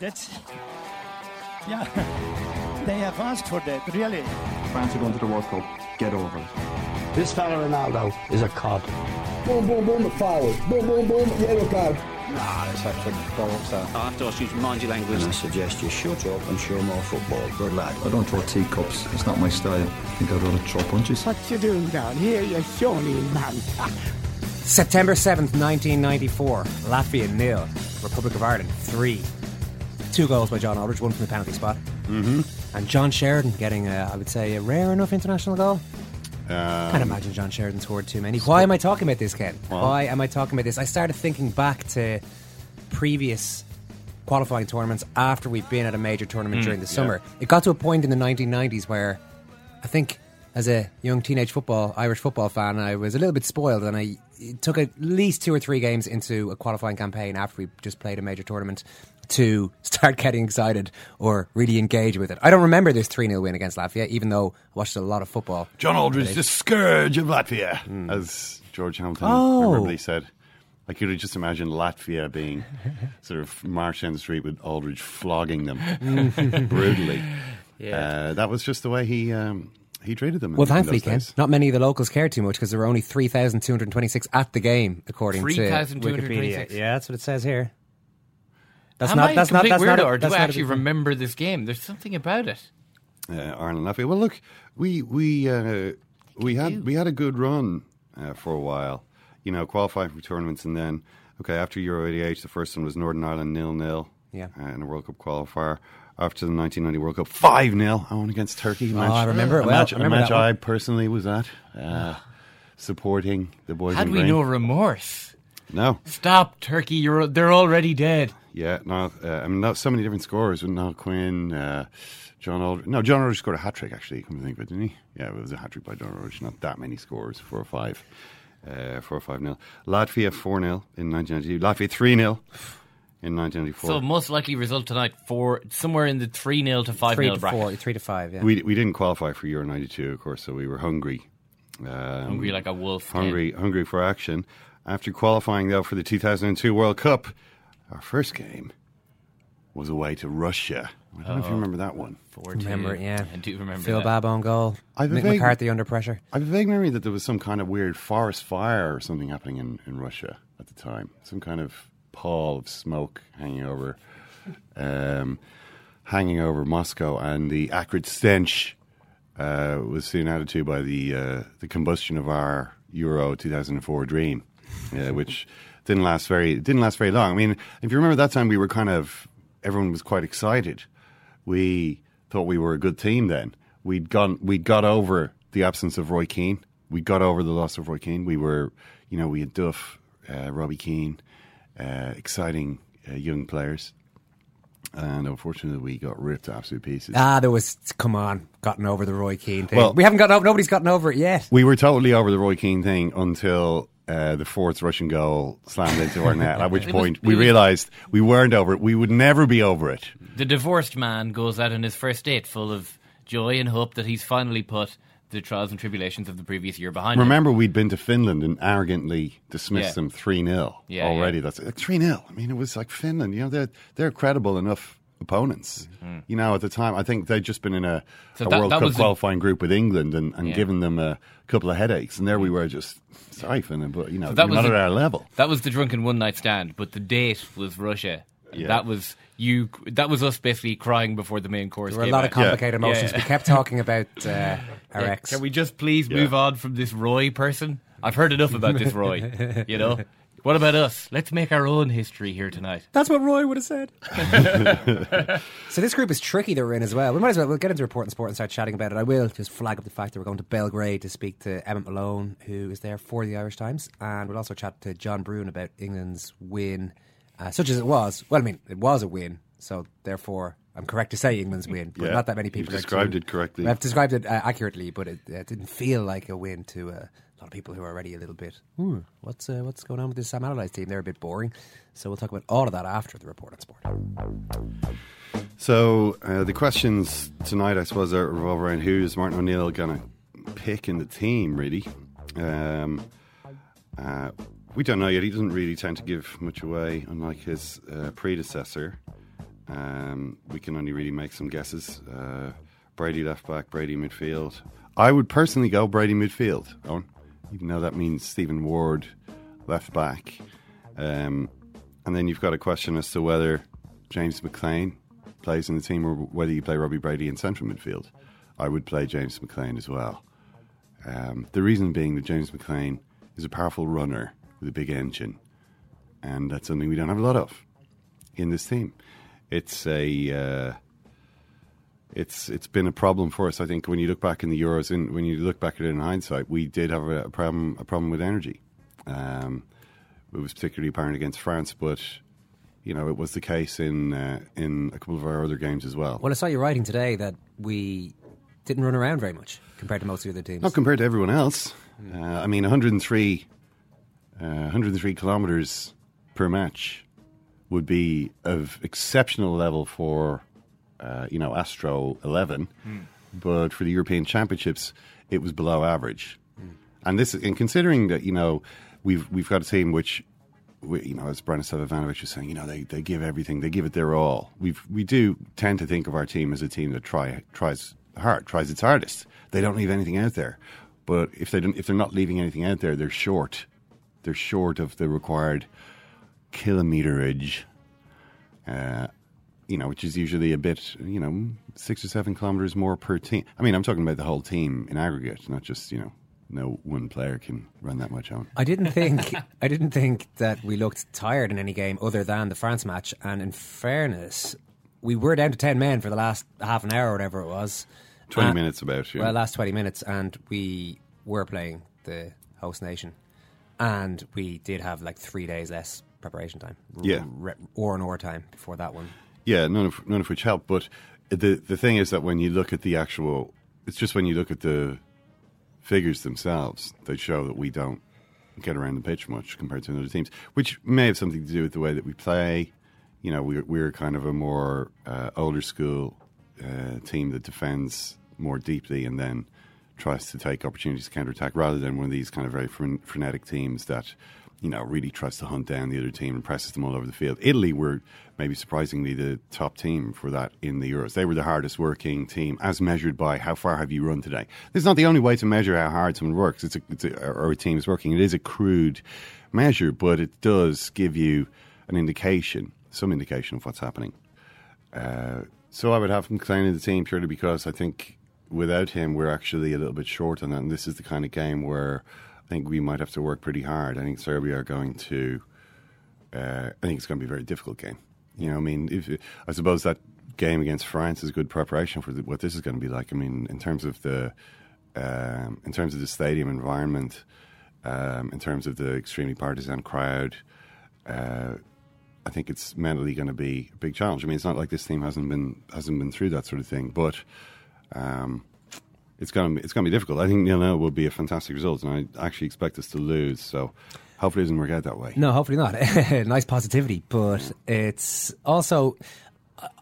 That's yeah. They have asked for that, really. France are going to the World Cup. Get over it. This fella Ronaldo is a cod. Boom, boom, boom, the foul. Boom, boom, boom, yellow card. Nah, it's actually bollocks that. I have to ask you to mind your language. And I suggest you shut up and show more football. Good lad. I don't throw teacups. It's not my style. I think I'd rather throw punches. What you doing down here, you shawny man? September 7th, 1994. Latvia nil. Republic of Ireland 3. Two goals by John Aldridge, one from the penalty spot. Mm-hmm. And John Sheridan getting, a, I would say, a rare enough international goal. Um, Can't imagine John Sheridan scored too many. Why am I talking about this, Ken? Why am I talking about this? I started thinking back to previous qualifying tournaments after we've been at a major tournament during the summer. It got to a point in the 1990s where I think as a young teenage football Irish football fan, I was a little bit spoiled, and I it took at least two or three games into a qualifying campaign after we just played a major tournament to start getting excited or really engage with it. I don't remember this 3 0 win against Latvia, even though I watched a lot of football. John Aldridge, the scourge of Latvia, as George Hamilton Oh. memorably said. I could just imagine Latvia being sort of marched down the street with Aldridge flogging them brutally. Uh, that was just the way he um, he treated them. Well, in thankfully, Ken, not many of the locals cared too much because there were only 3,226 at the game, according to Wikipedia. Yeah, that's what it says here. That's Am not. I a That's not. complete That's not. weirdo, a- or do that's I not actually remember this game? There's something about it. uh, Ireland Latvia. Well, look, we we uh, we had we had a good run uh, for a while. You know, qualifying for tournaments, and then okay, after Euro '88, the first one was Northern Ireland nil nil. Yeah. uh, in a World Cup qualifier. After the 1990 World Cup, five 0 I won against Turkey. A Oh, I remember it a well. Match, I remember a match. I personally was at, uh, supporting the boys. Had in we green. no remorse? No, Stop, Turkey! You're they're already dead. Yeah, no. Uh, I mean, not so many different scorers with Niall Quinn, uh, John Aldridge. No, John Aldridge scored a hat trick actually. Come to think of it, didn't he? Yeah, it was a hat trick by John Aldridge. Not that many scores, four or five, uh, four or five nil. Latvia four 0 in 1992. Latvia three 0 in 1994. So most likely result tonight for somewhere in the three 0 to five three 0 bracket. four, three to five. Yeah. we we didn't qualify for Euro '92, of course, so we were hungry. Um, Hungry like a wolf. Ken. hungry, hungry for action. After qualifying though for the 2002 World Cup, our first game was away to Russia. I don't know if you remember that one. Four two. Remember it, yeah. I do remember Phil that. Babb on goal. I've a Mick vague- McCarthy under pressure. I have a vague memory that there was some kind of weird forest fire or something happening in, in Russia at the time. Some kind of pall of smoke hanging over, um, hanging over Moscow, and the acrid stench uh, was soon added to by the uh, the combustion of our Euro 2004 dream, uh, which didn't last very didn't last very long. I mean, if you remember that time, we were kind of everyone was quite excited. We thought we were a good team then. We'd gone we got over the absence of Roy Keane. We got over the loss of Roy Keane. We were, you know, we had Duff, uh, Robbie Keane, uh, exciting uh, young players. And unfortunately, we got ripped to absolute pieces. Ah, there was. Come on, gotten over the Roy Keane thing. Well- we haven't got. Nobody's gotten over it yet. We were totally over the Roy Keane thing until uh, the fourth Russian goal slammed into our net. At which It was- point we realised we weren't over it. We would never be over it. The divorced man goes out on his first date full of joy and hope that he's finally put the trials and tribulations of the previous year behind him. Remember, we'd been to Finland and arrogantly dismissed Yeah. them three 0 Yeah, already. yeah. That's three 0 I mean, it was like Finland. You know, they're they're credible enough opponents. You know, at the time, I think they'd just been in a, So a that- World that Cup was the- qualifying group with England and, and Yeah. given them a couple of headaches, and there we were just sorry for them, but you know, So that you're was not a- at our level. That was the drunken one night stand, but the date was Russia. Yeah. That was you. That was us basically crying before the main course. There were a came lot of complicated Yeah. emotions. Yeah. We kept talking about uh, our Yeah, ex. Can we just please Yeah. move on from this Roy person? I've heard enough about this Roy. You know. What about us? Let's make our own history here tonight. That's what Roy would have said. so this group is tricky that we're in as well. We might as well we'll get into report and sport and start chatting about it. I will just flag up the fact that we're going to Belgrade to speak to Emmet Malone, who is there for the Irish Times, and we'll also chat to John Brewin about England's win, uh, such as it was. Well, I mean, it was a win, so therefore. I'm correct to say England's win, but Yeah, not that many you've people described too- it correctly. I've described it uh, accurately, but it, it didn't feel like a win to uh, a lot of people who are already a little bit. "Hmm, what's uh, what's going on with this Sam Allardyce team? They're a bit boring. So we'll talk about all of that after the report on sport. So uh, the questions tonight, I suppose, are revolve around who is Martin O'Neill going to pick in the team. Really, um, uh, we don't know yet. He doesn't really tend to give much away, unlike his uh, predecessor. Um, we can only really make some guesses. Uh, Brady left back, Brady midfield. I would personally go Brady midfield, Owen, even though that means Stephen Ward left back. Um, and then you've got a question as to whether James McLean plays in the team or whether you play Robbie Brady in central midfield. I would play James McLean as well. Um, the reason being that James McLean is a powerful runner with a big engine, and that's something we don't have a lot of in this team. It's a uh, it's it's been a problem for us. I think when you look back in the Euros, and when you look back at it in hindsight, we did have a, a problem a problem with energy. Um, it was particularly apparent against France, but you know it was the case in uh, in a couple of our other games as well. Well, I saw you writing today that we didn't run around very much compared to most of the other teams. Not compared to everyone else. Uh, I mean, 103, uh, 103 kilometres per match would be of exceptional level for, uh, you know, Astro 11. But for the European Championships, it was below average. And this, and considering that, you know, we've we've got a team which, we, you know, as Branislav Ivanovic was saying, you know, they, they give everything, they give it their all. We've we do tend to think of our team as a team that try tries hard, tries its hardest. They don't leave anything out there. But if they don't, if they're not leaving anything out there, they're short. They're short of the required kilometerage. Uh, you know, which is usually a bit, you know, six or seven kilometers more per team. I mean, I'm talking about the whole team in aggregate, not just you know, no one player can run that much on. I didn't think I didn't think that we looked tired in any game other than the France match. And in fairness, we were down to ten men for the last half an hour or whatever it was. Twenty Uh, minutes about. Yeah. Well, last twenty minutes, and we were playing the host nation, and we did have like three days less preparation time. Yeah. or an or time before that one. Yeah, none of none of which help. But the the thing is that when you look at the actual, it's just when you look at the figures themselves, they show that we don't get around the pitch much compared to other teams, which may have something to do with the way that we play. You know, we're we're kind of a more uh, older school uh, team that defends more deeply and then tries to take opportunities to counter attack, rather than one of these kind of very fren- frenetic teams that you know really tries to hunt down the other team and presses them all over the field. Italy were maybe surprisingly the top team for that in the Euros. They were the hardest working team as measured by how far have you run today. This is not the only way to measure how hard someone works. It's a, it's a, or a team is working. It is a crude measure, but it does give you an indication, some indication of what's happening. Uh, so I would have him in the team purely because I think without him we're actually a little bit short on that. And this is the kind of game where think we might have to work pretty hard. I think Serbia are going to. Uh, I think it's going to be a very difficult game. You know, I mean, if I suppose that game against France is good preparation for the, what this is going to be like. I mean, in terms of the um, in terms of the stadium environment, um, in terms of the extremely partisan crowd. Uh, I think it's mentally going to be a big challenge. I mean, it's not like this team hasn't been hasn't been through that sort of thing, but um, it's going to be, it's to be difficult. I think nil nil will be a fantastic result, and I actually expect us to lose. So hopefully, it doesn't work out that way. No, hopefully not. nice positivity, but it's also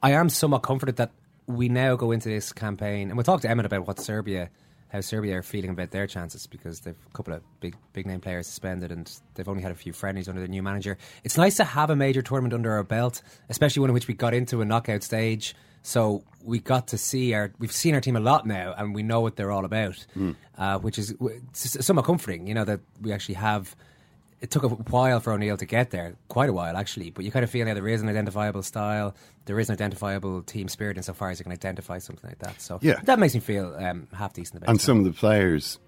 I am somewhat comforted that we now go into this campaign, and we'll talk to Emmet about what Serbia how Serbia are feeling about their chances because they've a couple of big big name players suspended and they've only had a few friendlies under the new manager. It's nice to have a major tournament under our belt, especially one in which we got into a knockout stage. So we got to see our we've seen our team a lot now, and we know what they're all about, uh, which is somewhat comforting. You know that we actually have. It took a while for O'Neill to get there, quite a while actually. But you kind of feel now there is an identifiable style, there is an identifiable team spirit insofar as you can identify something like that. So Yeah. that makes me feel um, half decent about it. And some of the players,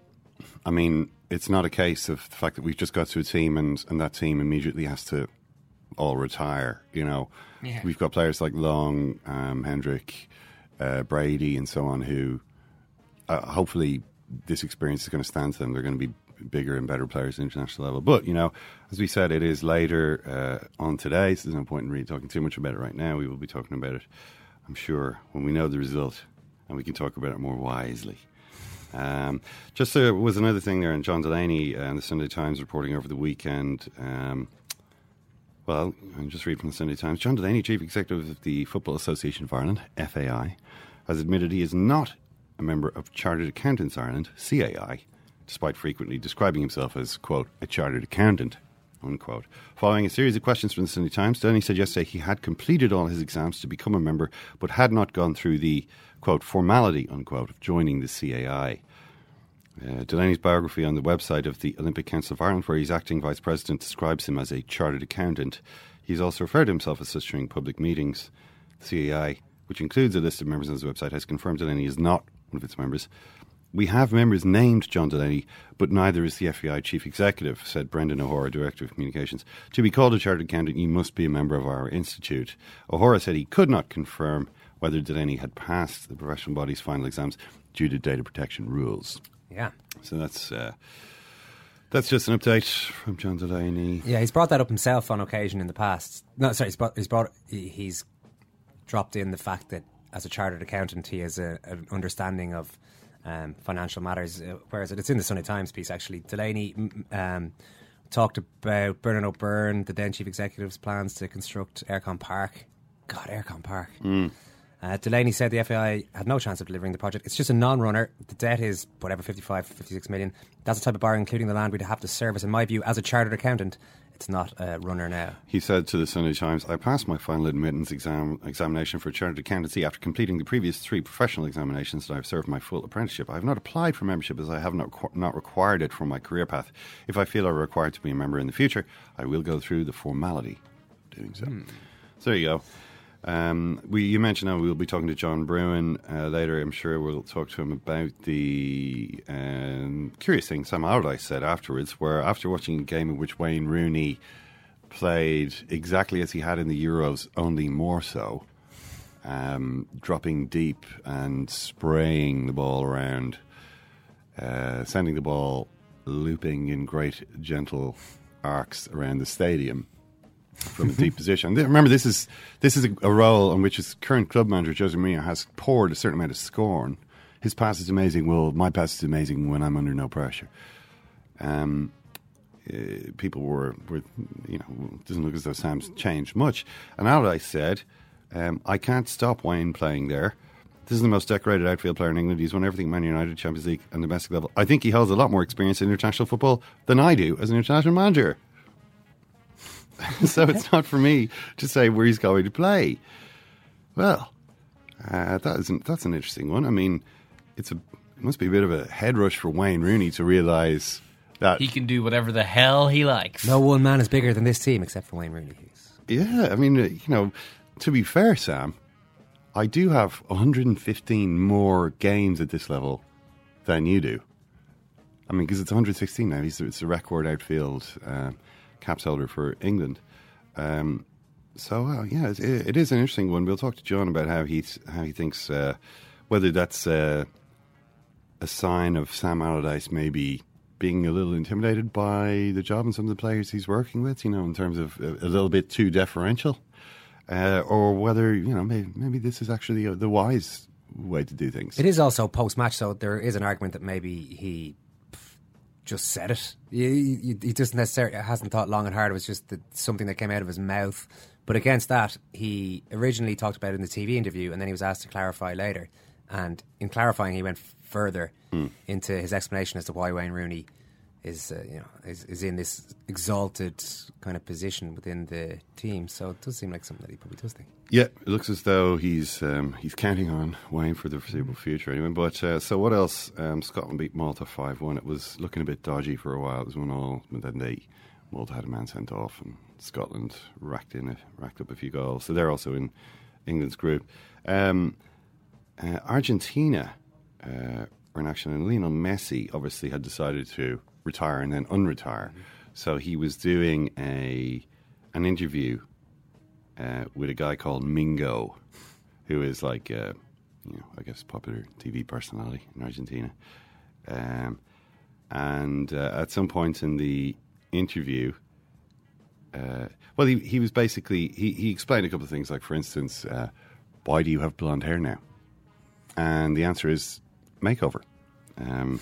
I mean, it's not a case of the fact that we've just got to a team and, and that team immediately has to all retire. You know, Yeah. we've got players like Long, um, Hendrick, uh, Brady, and so on who uh, hopefully this experience is going to stand to them. They're going to be bigger and better players at international level. But, you know, as we said, it is later uh, on today, so there's no point in really talking too much about it right now. We will be talking about it, I'm sure, when we know the result and we can talk about it more wisely. Um, just there was another thing there, and John Delaney uh, in the Sunday Times reporting over the weekend. Um, well, I'll just read from the Sunday Times. John Delaney, Chief Executive of the Football Association of Ireland, FAI, has admitted he is not a member of Chartered Accountants Ireland, CAI, despite frequently describing himself as, quote, a chartered accountant, unquote. Following a series of questions from the Sunday Times, Delaney said yesterday he had completed all his exams to become a member, but had not gone through the, quote, formality, unquote, of joining the CAI. Uh, Delaney's biography on the website of the Olympic Council of Ireland, where he's acting vice president, describes him as a chartered accountant. He's also referred to himself as such during public meetings. The CAI, which includes a list of members on his website, has confirmed Delaney is not one of its members. We have members named John Delaney, but neither is the FAI chief executive, said Brendan O'Hora, director of communications. To be called a chartered accountant, you must be a member of our institute. O'Hora said he could not confirm whether Delaney had passed the professional body's final exams due to data protection rules. Yeah. So that's uh, that's just an update from John Delaney. Yeah, he's brought that up himself on occasion in the past. No, sorry, he's brought, he's, brought he's dropped in the fact that as a chartered accountant, he has a, an understanding of um, financial matters. Uh, whereas it's in the Sunday Times piece actually. Delaney mm, um, talked about Bernard O'Byrne, the then chief executive's plans to construct Eircom Park. God, Eircom Park. Uh, Delaney said the FAI had no chance of delivering the project. It's just a non-runner. The debt is whatever 55, 56 million. That's the type of borrowing, including the land, we'd have to service. In my view, as a chartered accountant, it's not a runner now. He said to the Sunday Times, I passed my final admittance exam examination for chartered accountancy after completing the previous three professional examinations that I've served my full apprenticeship. I have not applied for membership as I have not, qu- not required it for my career path. If I feel I'm required to be a member in the future, I will go through the formality of doing so. So there you go. Um, we, you mentioned that we'll be talking to John Brewin uh, later. I'm sure we'll talk to him about the um, curious thing Sam Allardyce said afterwards, where after watching a game in which Wayne Rooney played exactly as he had in the Euros, only more so, um, dropping deep and spraying the ball around, uh, sending the ball looping in great gentle arcs around the stadium from a deep position. Remember, this is this is a, a role on which his current club manager Jose Mourinho has poured a certain amount of scorn. His pass is amazing. Well, my pass is amazing when I'm under no pressure. Um, uh, people were, were, you know, doesn't look as though Sam's changed much. And Allardyce said, um, I can't stop Wayne playing there. This is the most decorated outfield player in England. He's won everything Man United, Champions League, and domestic level. I think he holds a lot more experience in international football than I do as an international manager. so it's not for me to say where he's going to play. Well, uh, that isn't, that's an interesting one. I mean, it's a it must be a bit of a head rush for Wayne Rooney to realise that He can do whatever the hell he likes. No one man is bigger than this team except for Wayne Rooney. Yeah, I mean, uh, you know, to be fair, Sam, I do have 115 more games at this level than you do. I mean, because it's 116 now. He's it's a record outfield um, caps holder for England. Um, so uh, yeah, it, it is an interesting one. We'll talk to John about how he how he thinks uh, whether that's uh, a sign of Sam Allardyce maybe being a little intimidated by the job and some of the players he's working with. You know, in terms of a, a little bit too deferential, uh, or whether you know maybe, maybe this is actually the, wise way to do things. It is also post match, so there is an argument that maybe he just said it. He, he, he doesn't necessarily hasn't thought long and hard. It was just that something that came out of his mouth. But against that, he originally talked about it in the TV interview, and then he was asked to clarify later And in clarifying, he went further Hmm. into his explanation as to why Wayne Rooney is, uh, you know, is, is in this exalted kind of position within the team. So it does seem like something that he probably does think. Yeah, it looks as though he's um, he's counting on Wayne for the foreseeable future anyway. But uh, so what else? Um, Scotland beat Malta five one. It was looking a bit dodgy for a while. It was one all, but then they Malta had a man sent off, and Scotland racked in a, racked up a few goals. So they're also in England's group. Um, uh, Argentina uh, were in action, and Lionel Messi obviously had decided to retire and then unretire. So he was doing a an interview uh, with a guy called Mingo, who is like, uh, you know, I guess popular TV personality in Argentina. Um, and uh, at some point in the interview, uh, well, he, he was basically he, he explained a couple of things, like for instance, uh, why do you have blonde hair now? And the answer is makeover. Um,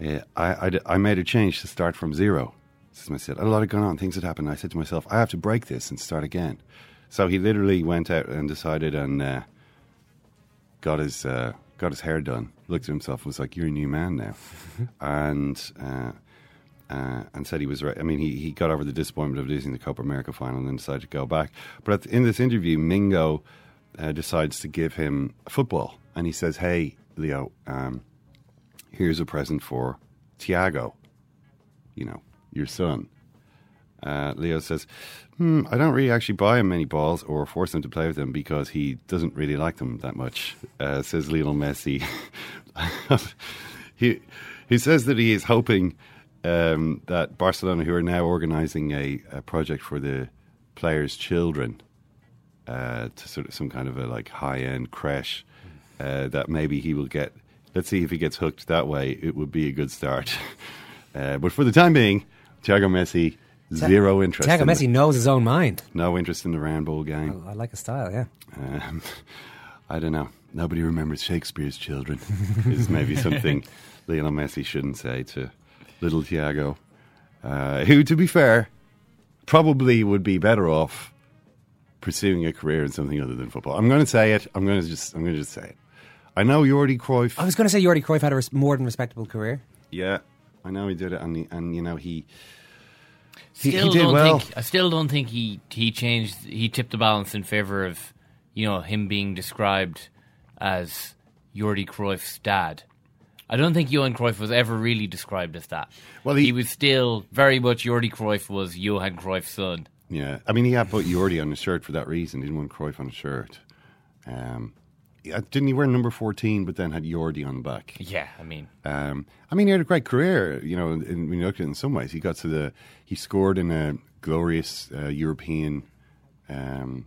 I, I, I made a change to start from zero. I said, a lot had gone on, things had happened. I said to myself, I have to break this and start again. So he literally went out and decided and uh, got his uh, got his hair done. Looked at himself and was like, "You're a new man now," and uh, uh, and said he was right. I mean, he, he got over the disappointment of losing the Copa America final and then decided to go back. But at the, in this interview, Mingo uh, decides to give him football, and he says, "Hey, Leo, um, here's a present for Thiago. You know, your son." Uh, Leo says, hmm, I don't really actually buy him many balls or force him to play with them because he doesn't really like them that much, uh, says Lionel Messi. he, he says that he is hoping um, that Barcelona, who are now organising a, a project for the players' children, uh, to sort of some kind of a like high end creche, uh, that maybe he will get. Let's see if he gets hooked that way. It would be a good start. Uh, but for the time being, Thiago Messi zero interest. Thiago in Messi the, knows his own mind. no interest in the round ball game. I like his style, yeah. Um, I don't know. Nobody remembers Shakespeare's children. is maybe something Lionel Messi shouldn't say to little Thiago, uh, who, to be fair, probably would be better off pursuing a career in something other than football. I'm going to say it. I'm going to just. I'm going to just say it. I know Jordi Cruyff. I was going to say Jordi Cruyff had a res- more than respectable career. Yeah, I know he did it, and he, and you know he. He, Still he did don't well. think I still don't think he he changed he tipped the balance in favor of you know him being described as Jordi Cruyff's dad. I don't think Johan Cruyff was ever really described as that. Well, he, he- was still very much Jordi Cruyff was Johan Cruyff's son. Yeah, I mean, he had put Jordi on his shirt for that reason. He didn't want Cruyff on his shirt. Um, yeah, didn't he wear number fourteen, but then had Jordi on the back? Yeah, I mean, Um, I mean, he had a great career. You know, in, when you look at it in some ways, he got to the he scored in a glorious uh, European um,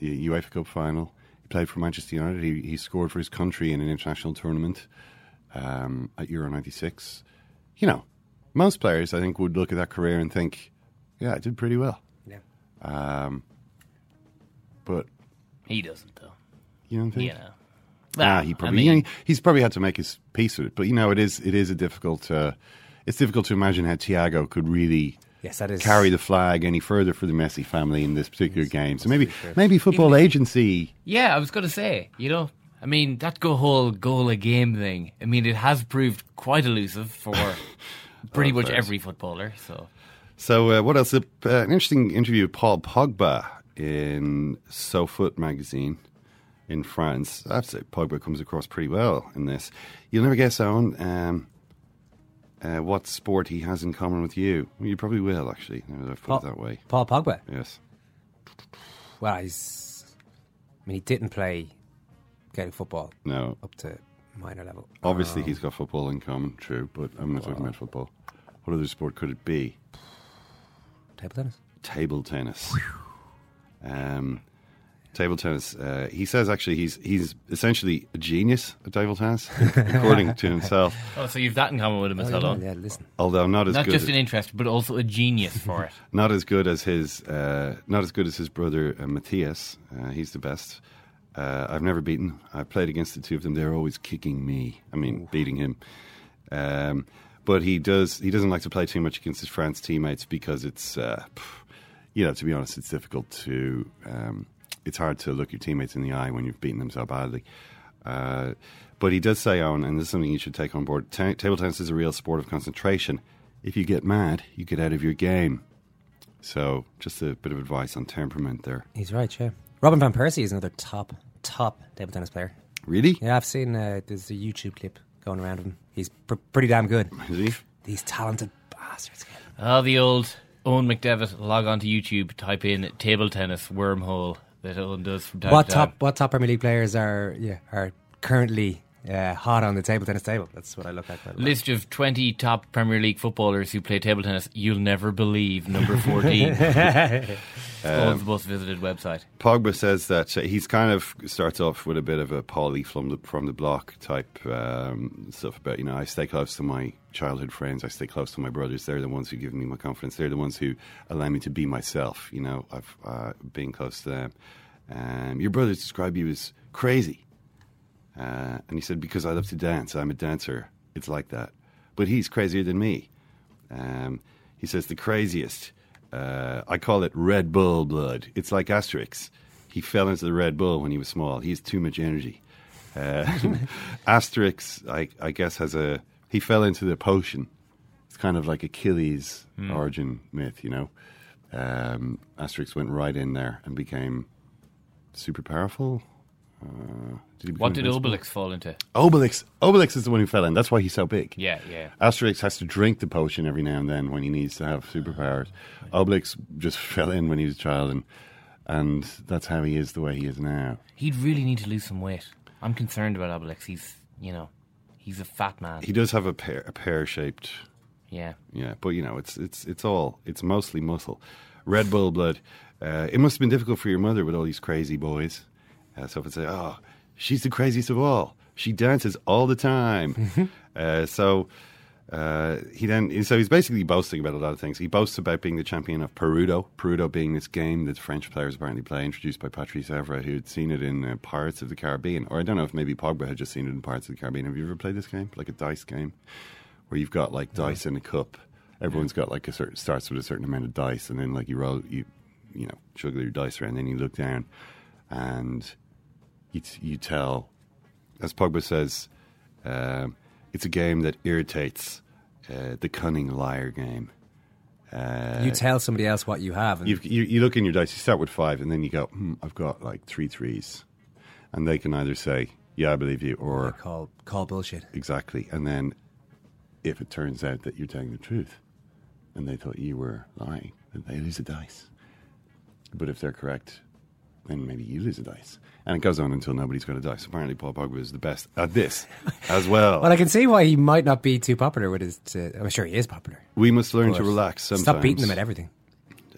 U- UEFA Cup final. He played for Manchester United. He, he scored for his country in an international tournament um, at Euro '96. You know, most players I think would look at that career and think, "Yeah, I did pretty well." Yeah. Um, but he doesn't though. You don't think? You know, Ah, Well, he I probably mean- you he's probably had to make his peace with it. But you know, it is it is a difficult. Uh, it's difficult to imagine how Thiago could really Yes, that is carry the flag any further for the Messi family in this particular game. So maybe maybe football agency. Yeah, I was going to say, you know, I mean, that go whole goal a game thing, I mean, it has proved quite elusive for pretty Oh, much players. every footballer. So, So uh, what else? Uh, an interesting interview with Paul Pogba in SoFoot magazine in France. I have to say, Pogba comes across pretty well in this. You'll never guess, Owen, um, uh, what sport he has in common with you. Well, you probably will, actually. Now that I've put Paul, it that way. Paul Pogba. Yes. Well, he's. I mean, he didn't play Gaelic football No. up to minor level. Obviously, Um, he's got football in common, true, but I'm not talking about football. What other sport could it be? table tennis. Table tennis. Um, table tennis. Uh, he says actually he's he's essentially a genius at table tennis, according to himself. oh, so you've that in common with him as Oh, well, yeah, yeah, listen. Although not as Not good, just an interest, but also a genius for it. not as good as his uh, not as good as his brother uh, Mathias. Uh, he's the best. Uh, I've never beaten. I've played against the two of them. They're always kicking me. I mean, beating him. Um, but he does. He doesn't like to play too much against his France teammates because it's, uh, you know, to be honest, it's difficult to. Um, it's hard to look your teammates in the eye when you've beaten them so badly. Uh, but he does say, Owen, and this is something you should take on board ta- table tennis is a real sport of concentration. If you get mad, you get out of your game. So, just a bit of advice on temperament there. He's right, yeah. Robin Van Persie is another top, top table tennis player. Really? Yeah, I've seen uh, there's a YouTube clip going around of him. He's pr- pretty damn good. Is he? These talented bastards. Oh, the old Owen McDevitt. Log on to YouTube, type in table tennis wormhole that Owen does from time What to time. top what top Premier League players are yeah are currently uh, hot on the table tennis table? That's what I look at. quite a lot. List of 20 top Premier League footballers who play table tennis. You'll never believe number 14. Owen's most visited website. Pogba says that uh, he's kind of starts off with a bit of a Paulie from the from the block type um, stuff about you know I stay close to my childhood friends, I stay close to my brothers. They're the ones who give me my confidence. They're the ones who allow me to be myself. You know, I've uh, being close to them. Um, your brothers describe you as crazy, uh, and he said because I love to dance, I'm a dancer. It's like that, but he's crazier than me. Um, he says the craziest. Uh, I call it Red Bull blood. It's like Asterix. He fell into the Red Bull when he was small. He has too much energy. Uh, Asterix, I, I guess, has a. He fell into the potion. It's kind of like Achilles' origin myth, you know. Um, Asterix went right in there and became super powerful. Did What did? Obelix fall into? Obelix. Obelix is the one who fell in. That's why he's so big. Yeah, yeah. Asterix has to drink the potion every now and then when he needs to have superpowers. Obelix just fell in when he was a child, and and that's how he is the way he is now. He'd really need to lose some weight. I'm concerned about Obelix. He's, you know, he's a fat man. He does have a pear, a pear shaped, yeah. yeah, but you know it's it's it's all it's mostly muscle. Red Bull blood. Uh, it must have been difficult for your mother with all these crazy boys. Uh, so if it's say, oh, she's the craziest of all. She dances all the time. uh, so uh, he then, so he's basically boasting about a lot of things. He boasts about being the champion of Perudo. Perudo being this game that French players apparently play, introduced by Patrice Evra, who had seen it in uh, Pirates of the Caribbean. Or I don't know if maybe Pogba had just seen it in Pirates of the Caribbean. Have you ever played this game? Like a dice game where you've got like dice in a cup. Everyone's got like a certain starts with a certain amount of dice, and then like you roll, you you know, juggle your dice around, and then you look down, and you you tell, as Pogba says, um, it's a game that irritates uh, the cunning liar game. Uh, you tell somebody else what you have, and you you look in your dice. You start with five, and then you go, hmm, "I've got like three threes," and they can either say, "Yeah, I believe you," or call call bullshit. Exactly. And then if it turns out that you're telling the truth and they thought you were lying, then they lose a dice. But if they're correct, then maybe you lose a dice. And it goes on until nobody's got a dice. Apparently, Paul Pogba is the best at this as well. Well, I can see why he might not be too popular with his. Uh, I'm sure he is popular. we must learn to relax sometimes. Stop beating them at everything.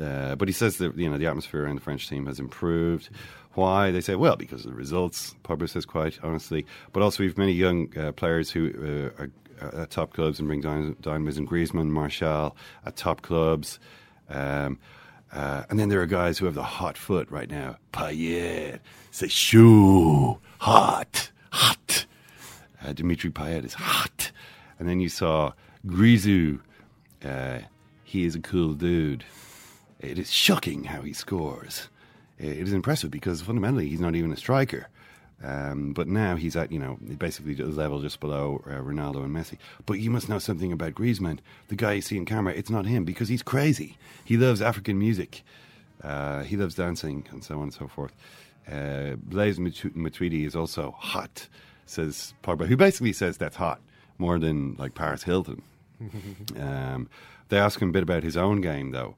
Uh, but he says that you know the atmosphere around the French team has improved. Why? They say, well, because of the results. Pogba says quite honestly, but also we have many young uh, players who uh, are are at top clubs and bring down dynamism. Griezmann, Martial at top clubs, um, uh, and then there are guys who have the hot foot right now. Payet, say hot, hot. Uh, Dimitri Payet is hot, and then you saw Grisou. Uh, he is a cool dude. It is shocking how he scores. It is impressive because fundamentally he's not even a striker. Um, but now he's at, you know, basically the level just below uh, Ronaldo and Messi. But you must know something about Griezmann. The guy you see in camera, it's not him because he's crazy. He loves African music. Uh, he loves dancing and so on and so forth. Uh, Blaise Matuidi is also hot, says Pogba, who basically says that's hot more than like Paris Hilton. Um, they ask him a bit about his own game, though.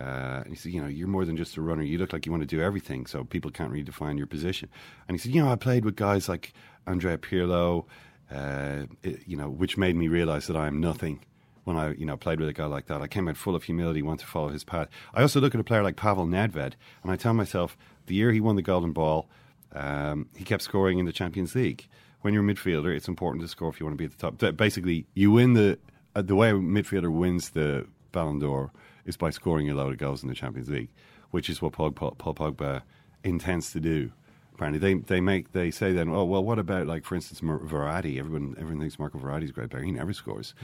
Uh, and he said, you know, you're more than just a runner. You look like you want to do everything, so people can't really define your position. And he said, you know, I played with guys like Andrea Pirlo, uh, it- you know, which made me realize that I am nothing. When I, you know, played with a guy like that, I came out full of humility, want to follow his path. I also look at a player like Pavel Nedved, and I tell myself, the year he won the Golden Ball, um, he kept scoring in the Champions League. When you're a midfielder, it's important to score if you want to be at the top. Basically, you win the uh, the way a midfielder wins the Ballon d'Or is by scoring a load of goals in the Champions League, which is what Paul, Pogba intends to do. Apparently, they they make they say then, oh well, what about like for instance Verratti? Everyone everyone thinks Marco Verratti's a great player. He never scores.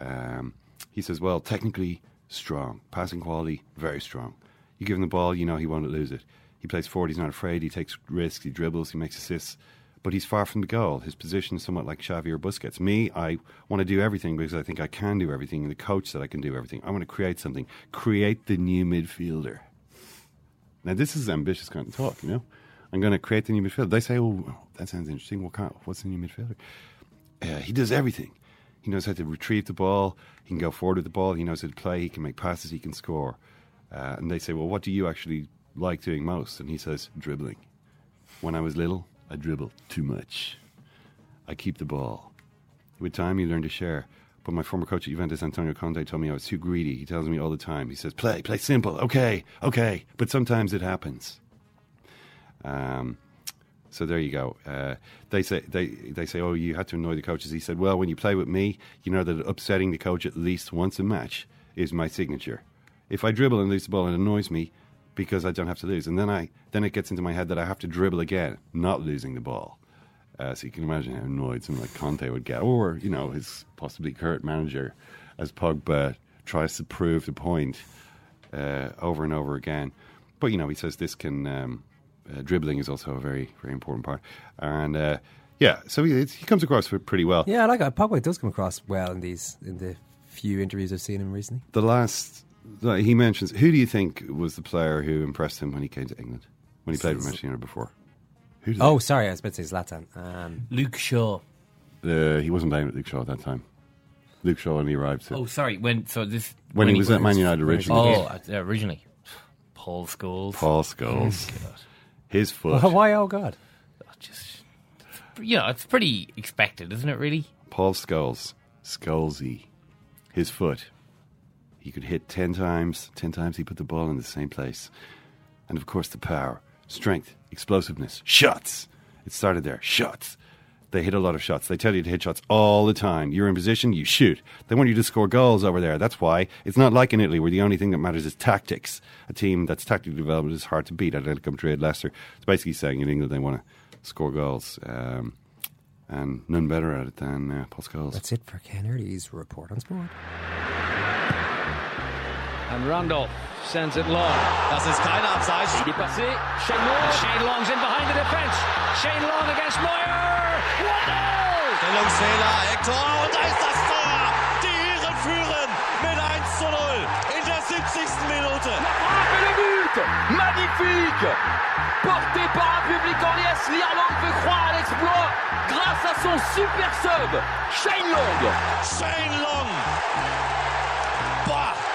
Um, he says, well, technically strong, passing quality very strong. You give him the ball, you know he won't lose it. He plays forward. He's not afraid. He takes risks. He dribbles. He makes assists. But he's far from the goal. His position is somewhat like Xavi or Busquets. Me, I want to do everything because I think I can do everything, the coach said I can do everything. I want to create something, create the new midfielder. Now, this is ambitious kind of talk, you know. I'm going to create the new midfielder. They say, "Oh, that sounds interesting. What kind? What's the new midfielder?" Uh, he does everything. He knows how to retrieve the ball. He can go forward with the ball. He knows how to play. He can make passes. He can score. Uh, and they say, "Well, what do you actually like doing most?" And he says, "Dribbling." When I was little, I dribble too much. I keep the ball. With time, you learn to share. But my former coach at Juventus, Antonio Conte, told me I was too greedy. He tells me all the time. He says, "Play, play simple. Okay, okay." But sometimes it happens. Um, so there you go. Uh, they say they they say, "Oh, you had to annoy the coaches." He said, "Well, when you play with me, you know that upsetting the coach at least once a match is my signature. If I dribble and lose the ball, it annoys me because I don't have to lose, and then I then it gets into my head that I have to dribble again, not losing the ball." Uh, so you can imagine how annoyed someone like Conte would get, or you know his possibly current manager, as Pogba tries to prove the point uh, over and over again. But you know he says this can. Um, uh, dribbling is also a very very important part, and uh, yeah, so he, he comes across pretty well. Yeah, I like it. Pogba does come across well in these in the few interviews I've seen him recently. The last like, he mentions, who do you think was the player who impressed him when he came to England when he played with Manchester United before? Who did Oh, sorry, I was about to say Zlatan. Um, Luke Shaw. Uh, he wasn't playing with Luke Shaw at that time. Luke Shaw when he arrived. Oh, sorry. When so this When he was at Man United originally. Oh, uh, originally. Paul Scholes. Paul Scholes. His foot. why? Oh God! Just you know, it's pretty expected, isn't it? Really. Paul Scholes, Scholesy, his foot. He could hit ten times. Ten times he put the ball in the same place, and of course the power, strength, explosiveness, shots. It started there. Shots. They hit a lot of shots. They tell you to hit shots all the time. You're in position, you shoot. They want you to score goals over there. That's why it's not like in Italy where the only thing that matters is tactics. A team that's tactically developed is hard to beat. Atletico Madrid, Leicester. It's basically saying in England they want to score goals. Um, and none better at it than uh, Paul Scholes. That's it for Ken report on sport. And Randolph sends it long. Das ist kein Abseits. Il est passé. Shane Long. Shane Long's in behind the defense. Shane Long against Moyer. What Stellungsfehler, Hector. Und da ist das Tor. Die Iren führen mit 1 zu 0 in der 70. Minute. Frappe le but. Magnifique. Porté par un public en liesse, l'Irlande peut croire à l'exploit grâce à son super sub, Shane Long. Shane Long. Bah.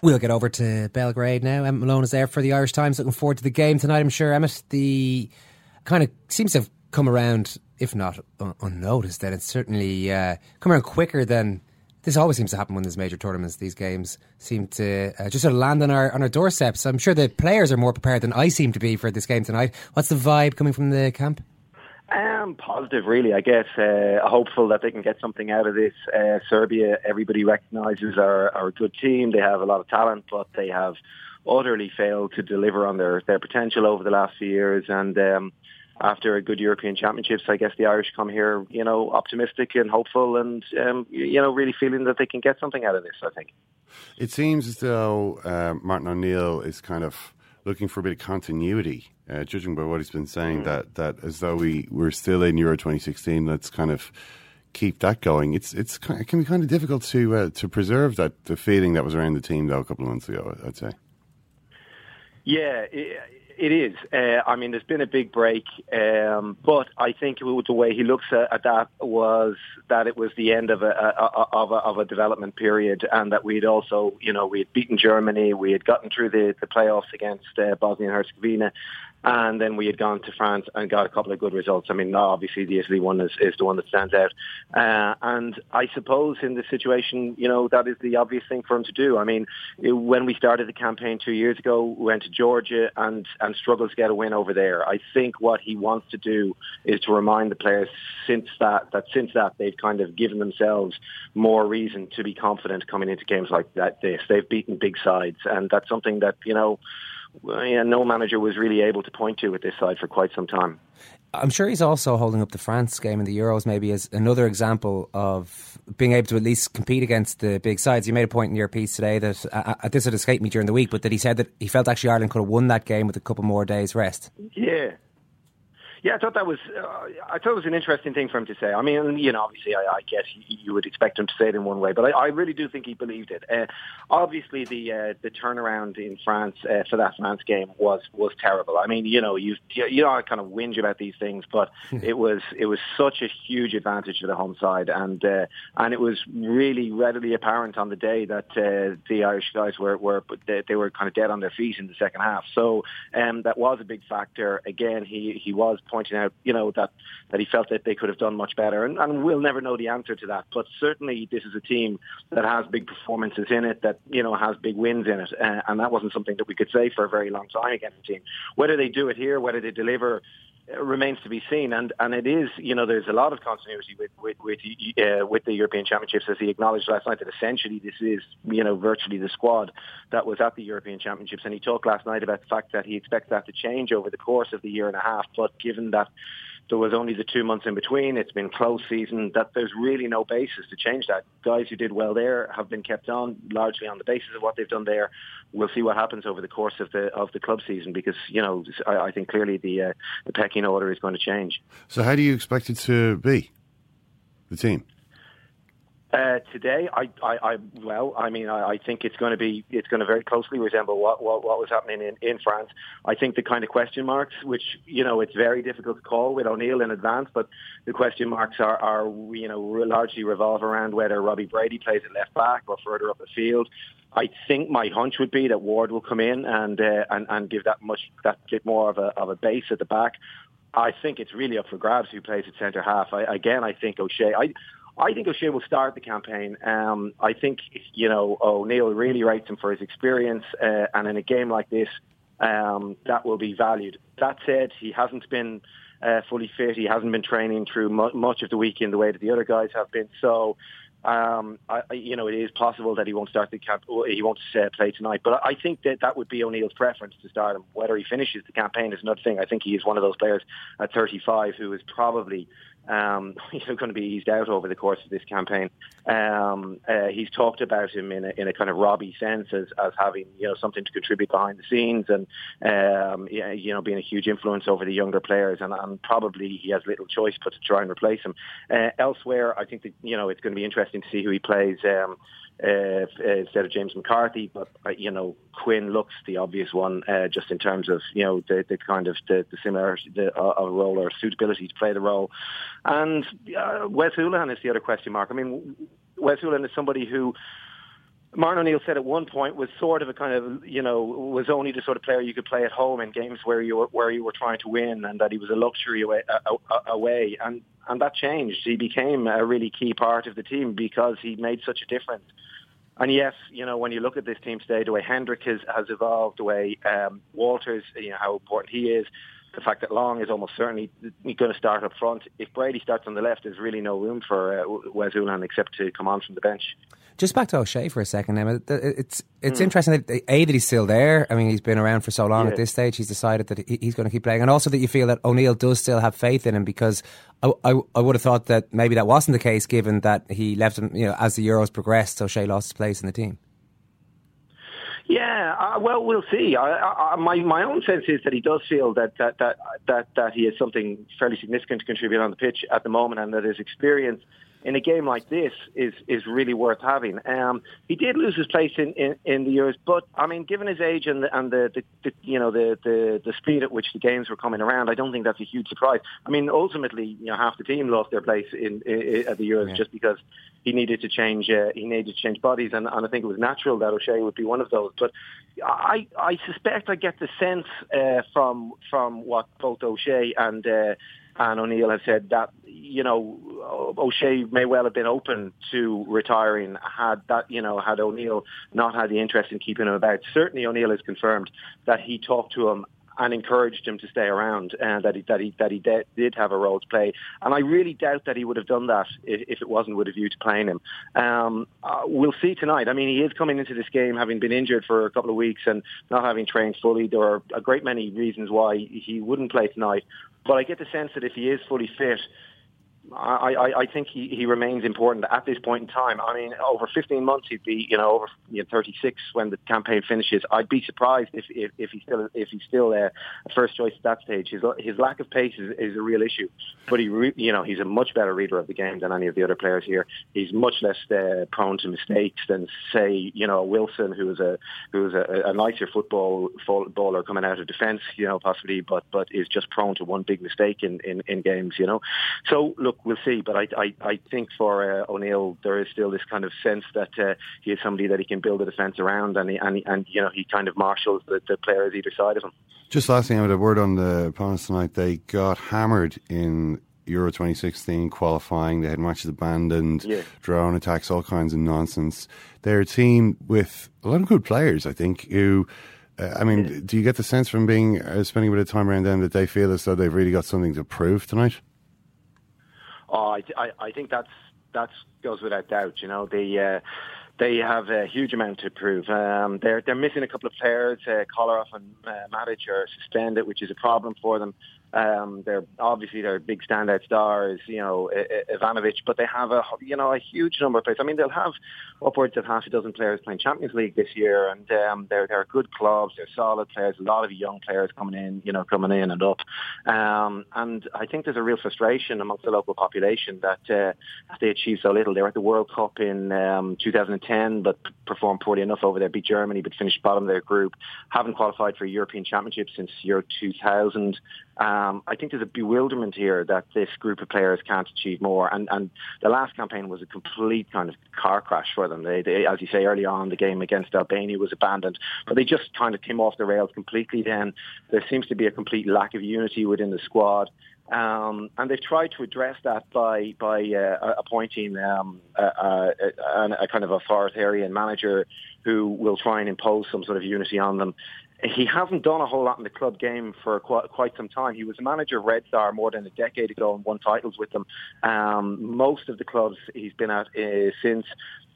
We'll get over to Belgrade now. Emmet Malone is there for the Irish Times. Looking forward to the game tonight. I'm sure Emmet, the kind of seems to have come around, if not un- unnoticed, then it's certainly uh, come around quicker than this always seems to happen when there's major tournaments. These games seem to uh, just sort of land on our on our doorsteps. I'm sure the players are more prepared than I seem to be for this game tonight. What's the vibe coming from the camp? Um, positive, really. I guess uh, hopeful that they can get something out of this. Uh, Serbia, everybody recognises are, are a good team. They have a lot of talent, but they have utterly failed to deliver on their, their potential over the last few years. And um, after a good European Championships, I guess the Irish come here, you know, optimistic and hopeful, and um, you know, really feeling that they can get something out of this. I think. It seems as though uh, Martin O'Neill is kind of looking for a bit of continuity, uh, judging by what he's been saying. That that as though we we're still in Euro 2016. Let's kind of keep that going. It's it's it can be kind of difficult to uh, to preserve that the feeling that was around the team though a couple of months ago. I'd say. Yeah, it, it is. Uh, I mean, there's been a big break, um, but I think the way he looks at, at that was that it was the end of a, a, of a of a development period, and that we'd also, you know, we had beaten Germany, we had gotten through the, the playoffs against uh, Bosnia and Herzegovina, and then we had gone to France and got a couple of good results. I mean, obviously the Italy one is, is the one that stands out. Uh, and I suppose in this situation, you know, that is the obvious thing for him to do. I mean, when we started the campaign two years ago, we went to Georgia and, and struggled to get a win over there. I think what he wants to do is to remind the players since that, that since that they've kind of given themselves more reason to be confident coming into games like that. This they've beaten big sides, and that's something that you know yeah, no manager was really able to point to with this side for quite some time. I'm sure he's also holding up the France game in the Euros maybe as another example of being able to at least compete against the big sides. You made a point in your piece today that uh, uh this had escaped me during the week, but that he said that he felt actually Ireland could have won that game with a couple more days rest. Yeah, yeah, I thought that was uh, I thought it was an interesting thing for him to say. I mean, you know, obviously, I, I guess you would expect him to say it in one way, but I, I really do think he believed it. Uh, obviously, the uh, the turnaround in France uh, for that France game was was terrible. I mean, you know, you you know, I kind of whinge about these things, but hmm. it was it was such a huge advantage for the home side, and uh, and it was really readily apparent on the day that uh, the Irish guys were were they, they were kind of dead on their feet in the second half. So um, that was a big factor. Again, he he was pointing out, you know, that, that he felt that they could have done much better. And, and we'll never know the answer to that. But certainly this is a team that has big performances in it, that, you know, has big wins in it. Uh, and that wasn't something that we could say for a very long time against the team. Whether they do it here, whether they deliver, remains to be seen. And and it is, you know, there's a lot of continuity with with with, uh, with the European Championships, as he acknowledged last night that essentially this is, you know, virtually the squad that was at the European Championships. And he talked last night about the fact that he expects that to change over the course of the year and a half. But given that there was only the two months in between. It's been close season. That there's really no basis to change that. Guys who did well there have been kept on largely on the basis of what they've done there. We'll see what happens over the course of the of the club season because you know I, I think clearly the uh, the pecking order is going to change. So how do you expect it to be? The team. Uh, today, I, I, I, well, I mean, I, I think it's going to be, it's going to very closely resemble what, what, what was happening in, in France. I think the kind of question marks, which, you know, it's very difficult to call with O'Neill in advance, but the question marks are, are, you know, largely revolve around whether Robbie Brady plays at left back or further up the field. I think my hunch would be that Ward will come in and, uh, and, and give that much, that bit more of a, of a base at the back. I think it's really up for grabs who plays at centre half. I, again, I think O'Shea. I, I think O'Shea will start the campaign. Um, I think you know O'Neill really rates him for his experience, uh, and in a game like this, um, that will be valued. That said, he hasn't been uh, fully fit. He hasn't been training through mu- much of the weekend the way that the other guys have been. So. Um, I, you know, it is possible that he won't start the camp. He won't uh, play tonight, but I think that that would be O'Neill's preference to start him. Whether he finishes the campaign is another thing. I think he is one of those players at 35 who is probably um, you know, going to be eased out over the course of this campaign. Um, uh, he's talked about him in a, in a kind of Robbie sense as, as having you know something to contribute behind the scenes and um, you know being a huge influence over the younger players and, and probably he has little choice but to try and replace him. Uh, elsewhere, I think that you know it's going to be interesting to see who he plays. Um, uh, instead of James McCarthy. But uh, you know, Quinn looks the obvious one, uh, just in terms of you know the, the kind of the, the similarity the, uh, of role or suitability to play the role. And uh, Wes Hoolahan is the other question mark. I mean, Wes Hoolahan is somebody who. Martin O'Neill said at one point was sort of a kind of you know was only the sort of player you could play at home in games where you were where you were trying to win and that he was a luxury away away and and that changed. He became a really key part of the team because he made such a difference. And yes, you know, when you look at this team today, the way Hendrick has, has evolved, the way um, Walters, you know, how important he is, the fact that Long is almost certainly going to start up front. If Brady starts on the left, there's really no room for uh, Wes Hoolahan except to come on from the bench. Just back to O'Shea for a second, Emmet. It's it's mm. interesting that a that he's still there. I mean, he's been around for so long. Yeah. At this stage, he's decided that he's going to keep playing, and also that you feel that O'Neill does still have faith in him because I, I, I would have thought that maybe that wasn't the case, given that he left him. You know, as the Euros progressed, O'Shea lost his place in the team. Yeah, uh, well, we'll see. I, I, my my own sense is that he does feel that that that that that he has something fairly significant to contribute on the pitch at the moment, and that his experience in a game like this is is really worth having. Um, he did lose his place in, in, in the Euros, but I mean, given his age and the, and the, the, the you know the, the the speed at which the games were coming around, I don't think that's a huge surprise. I mean, ultimately, you know, half the team lost their place in, in at the Euros yeah. just because he needed to change uh, he needed to change bodies, and, and I think it was natural that O'Shea would be one of those. But I I suspect I get the sense uh, from from what both O'Shea and uh, and O'Neill have said that you know O'Shea may well have been open to retiring had that you know had O'Neill not had the interest in keeping him about. Certainly O'Neill has confirmed that he talked to him and encouraged him to stay around, and that he that he that he de- did have a role to play. And I really doubt that he would have done that if, if it wasn't with a view to playing him. Um, uh, we'll see tonight. I mean, he is coming into this game having been injured for a couple of weeks and not having trained fully. There are a great many reasons why he wouldn't play tonight. But I get the sense that if he is fully fit, I, I, I think he, he remains important at this point in time. I mean, over 15 months, he'd be, you know, over you know, 36 when the campaign finishes. I'd be surprised if, if, if he's still if he's still uh, a first choice at that stage. His his lack of pace is, is a real issue, but he, re, you know, he's a much better reader of the game than any of the other players here. He's much less uh, prone to mistakes than, say, you know, Wilson, who is a who is a, a nicer football baller coming out of defence, you know, possibly, but but is just prone to one big mistake in, in, in games, you know. So look we'll see. But I, I, I think for uh, O'Neill, there is still this kind of sense that uh, he is somebody that he can build a defence around, and he, and, and you know he kind of marshals the, the players either side of him. Just last thing, I had a word on the opponents tonight. They got hammered in Euro 2016 qualifying. They had matches abandoned, yeah. drone attacks, all kinds of nonsense. They're a team with a lot of good players, I think, who. Uh, I mean, yeah. do you get the sense from being uh, spending a bit of time around them that they feel as though they've really got something to prove tonight? Oh, I, I, I think that's that goes without doubt. You know, they uh, they have a huge amount to prove. Um, they're they're missing a couple of players. Uh, Kolarov and uh, Matic are suspended, which is a problem for them. Um, they're obviously they're big standout stars, you know, Ivanovic, but they have a you know a huge number of players. I mean, they'll have upwards of half a dozen players playing Champions League this year, and um, they're they're good clubs. They're solid players. A lot of young players coming in, you know, coming in and up. Um, and I think there's a real frustration amongst the local population that uh, they achieved so little. They were at the World Cup in um, 2010, but performed poorly enough over there. Beat Germany, but finished bottom of their group. Haven't qualified for a European Championship since Euro 2000. Um, I think there's a bewilderment here that this group of players can't achieve more. And, and the last campaign was a complete kind of car crash for them. They, they, as you say early on, the game against Albania was abandoned, but they just kind of came off the rails completely. Then there seems to be a complete lack of unity within the squad. Um, and they've tried to address that by by uh, appointing um, a, a, a, a, kind of authoritarian manager who will try and impose some sort of unity on them he hasn't done a whole lot in the club game for quite, quite some time. He was a manager of Red Star more than a decade ago and won titles with them. Um, most of the clubs he's been at uh, since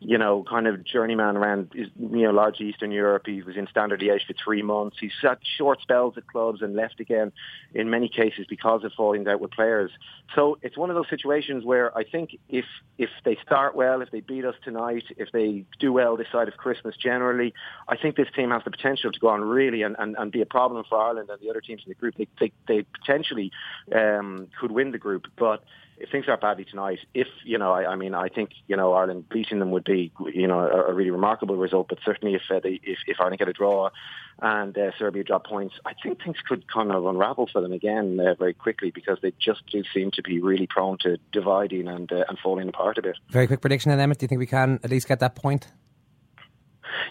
you know, kind of journeyman around, you know, largely Eastern Europe. He was in Standard Liège for three months. He's had short spells at clubs and left again in many cases because of falling out with players. So it's one of those situations where I think if if they start well, if they beat us tonight, if they do well this side of Christmas generally, I think this team has the potential to go on really and, and, and be a problem for Ireland and the other teams in the group. They, they, they potentially um, could win the group, but if things are badly tonight, if you know, I, I mean, I think you know Ireland beating them would be you know a, a really remarkable result. But certainly, if uh, they, if, if Ireland get a draw and uh, Serbia drop points, I think things could kind of unravel for them again uh, very quickly because they just do seem to be really prone to dividing and uh, and falling apart a bit. Very quick prediction, then, Emmet. Do you think we can at least get that point?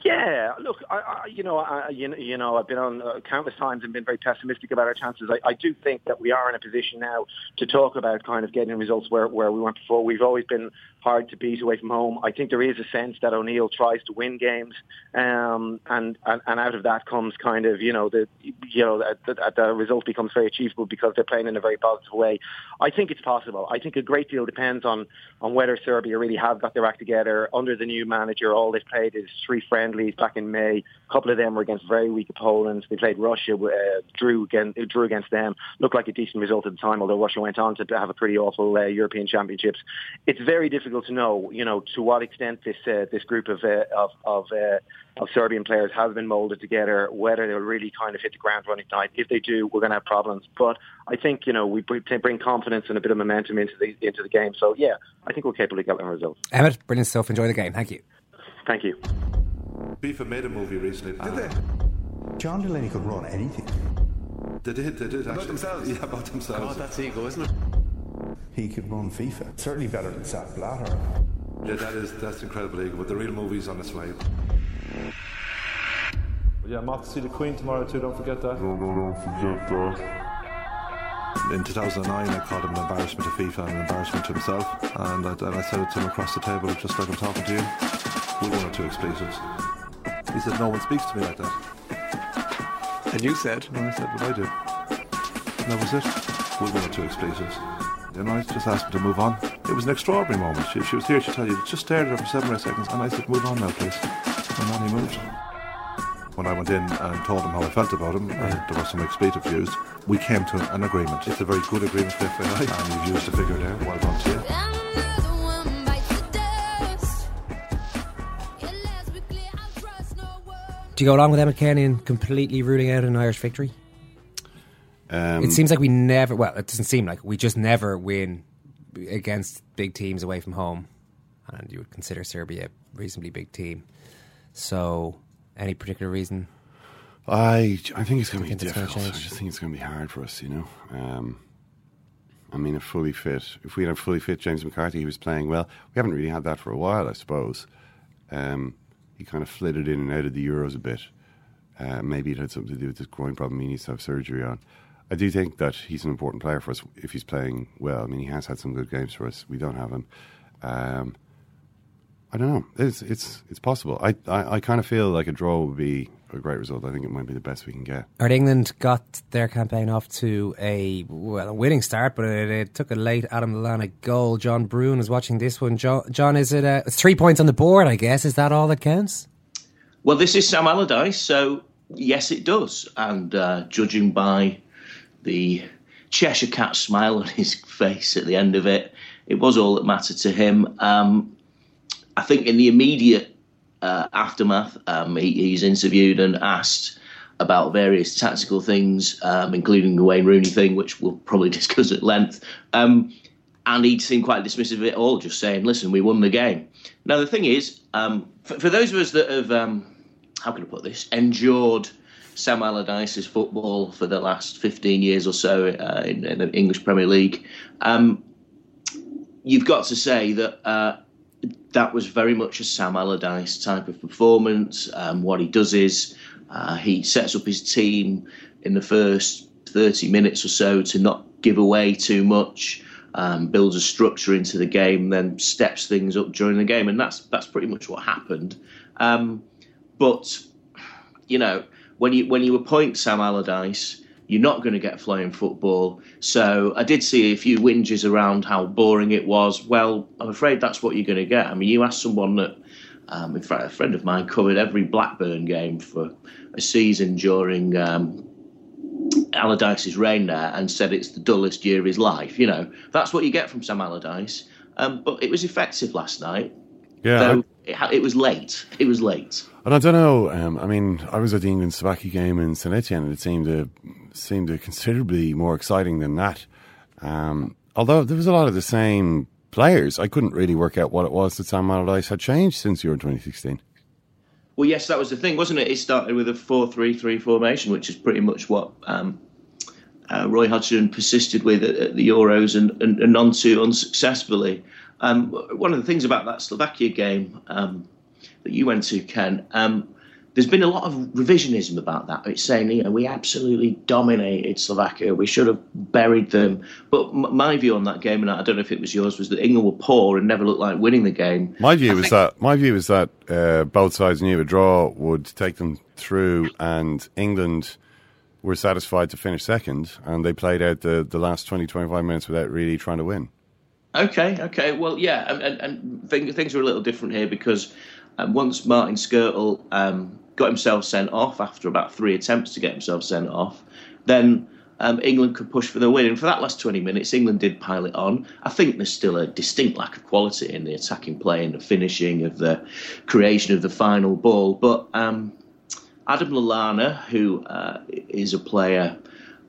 Yeah, look, I, I, you know, I, you, know, I've been on uh, countless times and been very pessimistic about our chances. I, I do think that we are in a position now to talk about kind of getting results where, where we weren't before. We've always been hard to beat away from home. I think there is a sense that O'Neill tries to win games, um, and, and and out of that comes kind of you know the you know the, the, the result becomes very achievable because they're playing in a very positive way. I think it's possible. I think a great deal depends on on whether Serbia really have got their act together under the new manager. All they've played is three friendlies back in May. A couple of them were against very weak opponents. They played Russia, uh, drew against drew against them. Looked like a decent result at the time, although Russia went on to have a pretty awful uh, European Championships. It's very difficult to know, you know, to what extent this uh, this group of uh, of of, uh, of Serbian players has been moulded together. Whether they'll really kind of hit the ground running tonight. If they do, we're going to have problems. But I think you know we bring confidence and a bit of momentum into the into the game. So yeah, I think we're capable of getting results. Emmet, brilliant stuff. Enjoy the game. Thank you. Thank you. FIFA made a movie recently. Did ah. they? John Delaney could run anything. They did. They did. Actually. About themselves. Yeah, about themselves. God, that's ego, isn't it? he could run FIFA. Certainly better than Sepp Blatter. Yeah, that is that's incredible ego, but the real movie's on its way. Yeah, I'm off to see the Queen tomorrow too, don't forget that. No, no, don't forget that. In 2009, I called him an embarrassment to FIFA and an embarrassment to himself, and I, and I said it to him across the table, just like I'm talking to you, with one or two expletives. He said, no one speaks to me like that. And you said? And I said what I did. And that was it. We went to expletives. Then I just asked him to move on. It was an extraordinary moment. She, she was here, she tell you, just stared at her for seven or eight seconds, and I said, move on now, please. And then he moved. When I went in and told him how I felt about him, and there was some expletive used, we came to an agreement. It's a very good agreement, Cliff and I, and you've used the figure there. Well done to you. Do you go along with Emmet Kenny in completely ruling out an Irish victory? Um, it seems like we never. Well, it doesn't seem like we just never win against big teams away from home, and you would consider Serbia a reasonably big team. So, any particular reason? I I think it's going to be think it's gonna difficult. I just think it's going to be hard for us. You know. Um, I mean, a fully fit. If we had a fully fit James McCarthy, he was playing well. We haven't really had that for a while, I suppose. Um, he kind of flitted in and out of the Euros a bit. Uh, maybe it had something to do with this groin problem he needs to have surgery on. I do think that he's an important player for us if he's playing well. I mean, he has had some good games for us. We don't have him. Um, I don't know. It's it's it's possible. I, I, I kind of feel like a draw would be a great result. I think it might be the best we can get. Alright, England got their campaign off to a well a winning start, but it, it took a late Adam Lallana goal. John Brewin was watching this one. John, John is it uh, it's three points on the board? I guess is that all that counts? Well, this is Sam Allardyce, so yes, it does. And uh, judging by the Cheshire Cat smile on his face at the end of it, it was all that mattered to him. Um, I think in the immediate uh, aftermath, um, he, he's interviewed and asked about various tactical things, um, including the Wayne Rooney thing, which we'll probably discuss at length. Um, and he seemed quite dismissive of it all, just saying, "Listen, we won the game." Now the thing is, um, for, for those of us that have, um, how can I put this, endured Sam Allardyce's football for the last fifteen years or so uh, in, in the English Premier League, um, you've got to say that. Uh, that was very much a Sam Allardyce type of performance. Um, what he does is uh, he sets up his team in the first 30 minutes or so to not give away too much, um, builds a structure into the game, then steps things up during the game, and that's that's pretty much what happened. Um, but you know, when you when you appoint Sam Allardyce, you're not going to get flying football. So I did see a few whinges around how boring it was. Well, I'm afraid that's what you're going to get. I mean, you ask someone that, um, in fact, a friend of mine covered every Blackburn game for a season during um, Allardyce's reign there and said it's the dullest year of his life. You know, that's what you get from Sam Allardyce. Um, but it was effective last night. Yeah, it, it was late. It was late. And I don't know. Um, I mean, I was at the England Slovakia game in St Etienne, and it seemed to seemed considerably more exciting than that. Um, although there was a lot of the same players, I couldn't really work out what it was that Sam Allardyce had changed since Euro 2016. Well, yes, that was the thing, wasn't it? It started with a 4 3 3 formation, which is pretty much what um, uh, Roy Hodgson persisted with at, at the Euros and, and, and on to unsuccessfully. Um, one of the things about that Slovakia game um, that you went to, Ken, um, there's been a lot of revisionism about that. It's saying, you know, we absolutely dominated Slovakia. We should have buried them. But m- my view on that game, and I don't know if it was yours, was that England were poor and never looked like winning the game. My view is that my view is that uh, both sides knew a draw would take them through, and England were satisfied to finish second, and they played out the, the last 20, 25 minutes without really trying to win. Okay, okay. Well, yeah, and, and, and things are a little different here because um, once Martin Škrtel um, got himself sent off after about three attempts to get himself sent off, then um, England could push for the win. And for that last 20 minutes, England did pile it on. I think there's still a distinct lack of quality in the attacking play and the finishing of the creation of the final ball. But um, Adam Lallana, who uh, is a player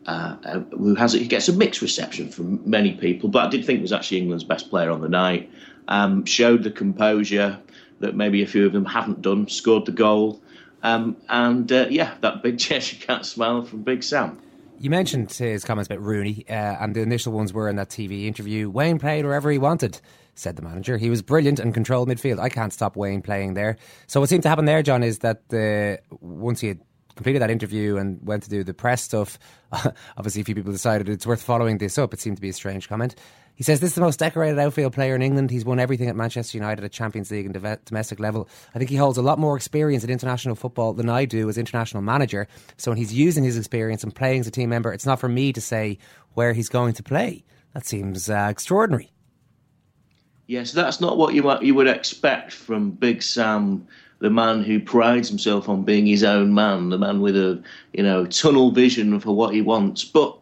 uh, uh, who has he gets a mixed reception from many people, but I did think was actually England's best player on the night. Um, showed the composure that maybe a few of them haven't done. Scored the goal, um, and uh, yeah, that big Cheshire Cat smile from Big Sam. You mentioned his comments about Rooney, uh, and the initial ones were in that TV interview. Wayne played wherever he wanted, said the manager. He was brilliant and controlled midfield. I can't stop Wayne playing there. So what seemed to happen there, John, is that the once he had completed that interview and went to do the press stuff, obviously a few people decided it's worth following this up. It seemed to be a strange comment. He says this is the most decorated outfield player in England. He's won everything at Manchester United at Champions League and domestic level. I think he holds a lot more experience in international football than I do as international manager. So when he's using his experience and playing as a team member, it's not for me to say where he's going to play. That seems uh, extraordinary. Yes, that's not what you you would expect from Big Sam, the man who prides himself on being his own man, the man with a you know tunnel vision for what he wants. But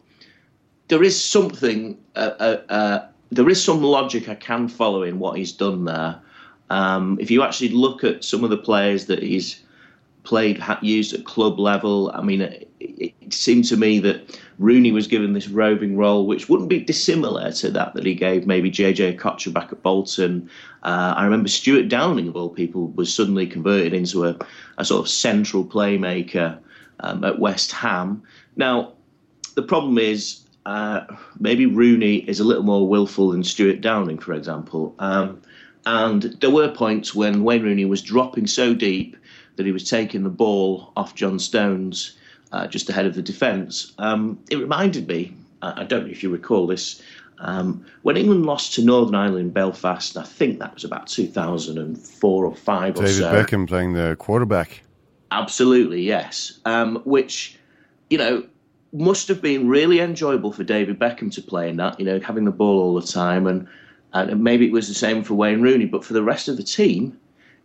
there is something, uh, uh, uh, there is some logic I can follow in what he's done there. Um, if you actually look at some of the players that he's played, used at club level, I mean, it, it seemed to me that Rooney was given this roving role, which wouldn't be dissimilar to that that he gave maybe JJ Okocha back at Bolton. Uh, I remember Stuart Downing, of all people, was suddenly converted into a, a sort of central playmaker um, at West Ham. Now, the problem is uh, maybe Rooney is a little more willful than Stuart Downing, for example. Um, and there were points when Wayne Rooney was dropping so deep that he was taking the ball off John Stones uh, just ahead of the defence. Um, it reminded me, I don't know if you recall this, um, when England lost to Northern Ireland in Belfast, I think that was about 2004 or 5 David or so. Beckham playing the quarterback. Absolutely, yes. Um, which, you know, must have been really enjoyable for David Beckham to play in that, you know, having the ball all the time. And, and maybe it was the same for Wayne Rooney. But for the rest of the team,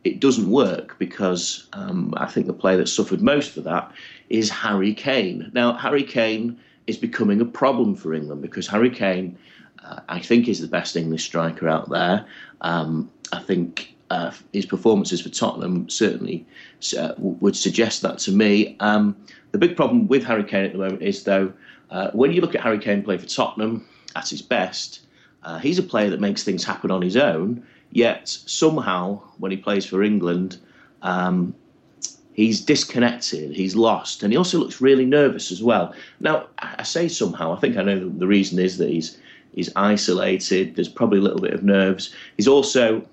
it doesn't work because um, I think the player that suffered most for that is Harry Kane. Now, Harry Kane is becoming a problem for England because Harry Kane, uh, I think, is the best English striker out there. Um, I think uh, his performances for Tottenham certainly uh, would suggest that to me. Um, the big problem with Harry Kane at the moment is, though, uh, when you look at Harry Kane play for Tottenham at his best, uh, he's a player that makes things happen on his own. Yet somehow, when he plays for England, um, he's disconnected, he's lost, and he also looks really nervous as well. Now, I say somehow, I think I know the reason is that he's he's isolated. There's probably a little bit of nerves. He's also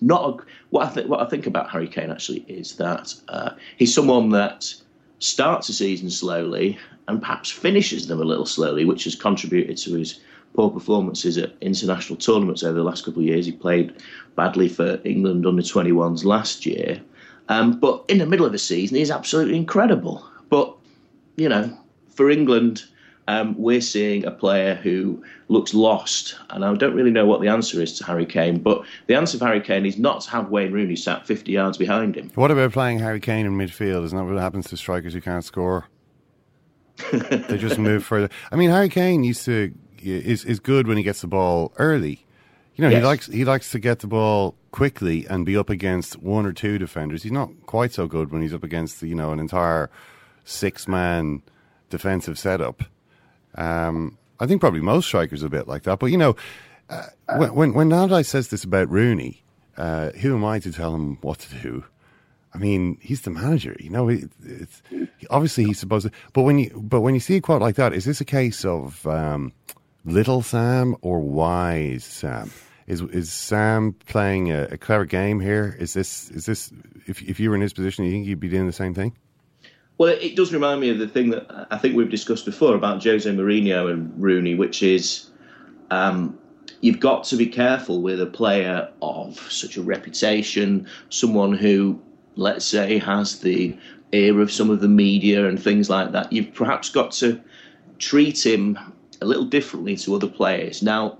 not a, what I think. What I think about Harry Kane actually is that uh, he's someone that starts a season slowly and perhaps finishes them a little slowly, which has contributed to his poor performances at international tournaments over the last couple of years. He played badly for England under 21s last year. Um, but in the middle of the season, he's absolutely incredible. But, you know, for England, um, we're seeing a player who looks lost. And I don't really know what the answer is to Harry Kane. But the answer for Harry Kane is not to have Wayne Rooney sat 50 yards behind him. What about playing Harry Kane in midfield? Isn't that what happens to strikers who can't score? they just move further. I mean, Harry Kane used to is is good when he gets the ball early. You know, yes. he likes he likes to get the ball quickly and be up against one or two defenders. He's not quite so good when he's up against you know an entire six man defensive setup. Um, I think probably most strikers are a bit like that. But you know, uh, when when, when says this about Rooney, uh, who am I to tell him what to do? I mean, he's the manager. You know, it's, obviously he's supposed to. But when you but when you see a quote like that, is this a case of um, little Sam or wise Sam? Is is Sam playing a, a, clever game here? Is this is this if if you were in his position, you think you'd be doing the same thing? Well, it does remind me of the thing that I think we've discussed before about Jose Mourinho and Rooney, which is um, you've got to be careful with a player of such a reputation, someone who, let's say, has the ear of some of the media and things like that. You've perhaps got to treat him a little differently to other players. Now,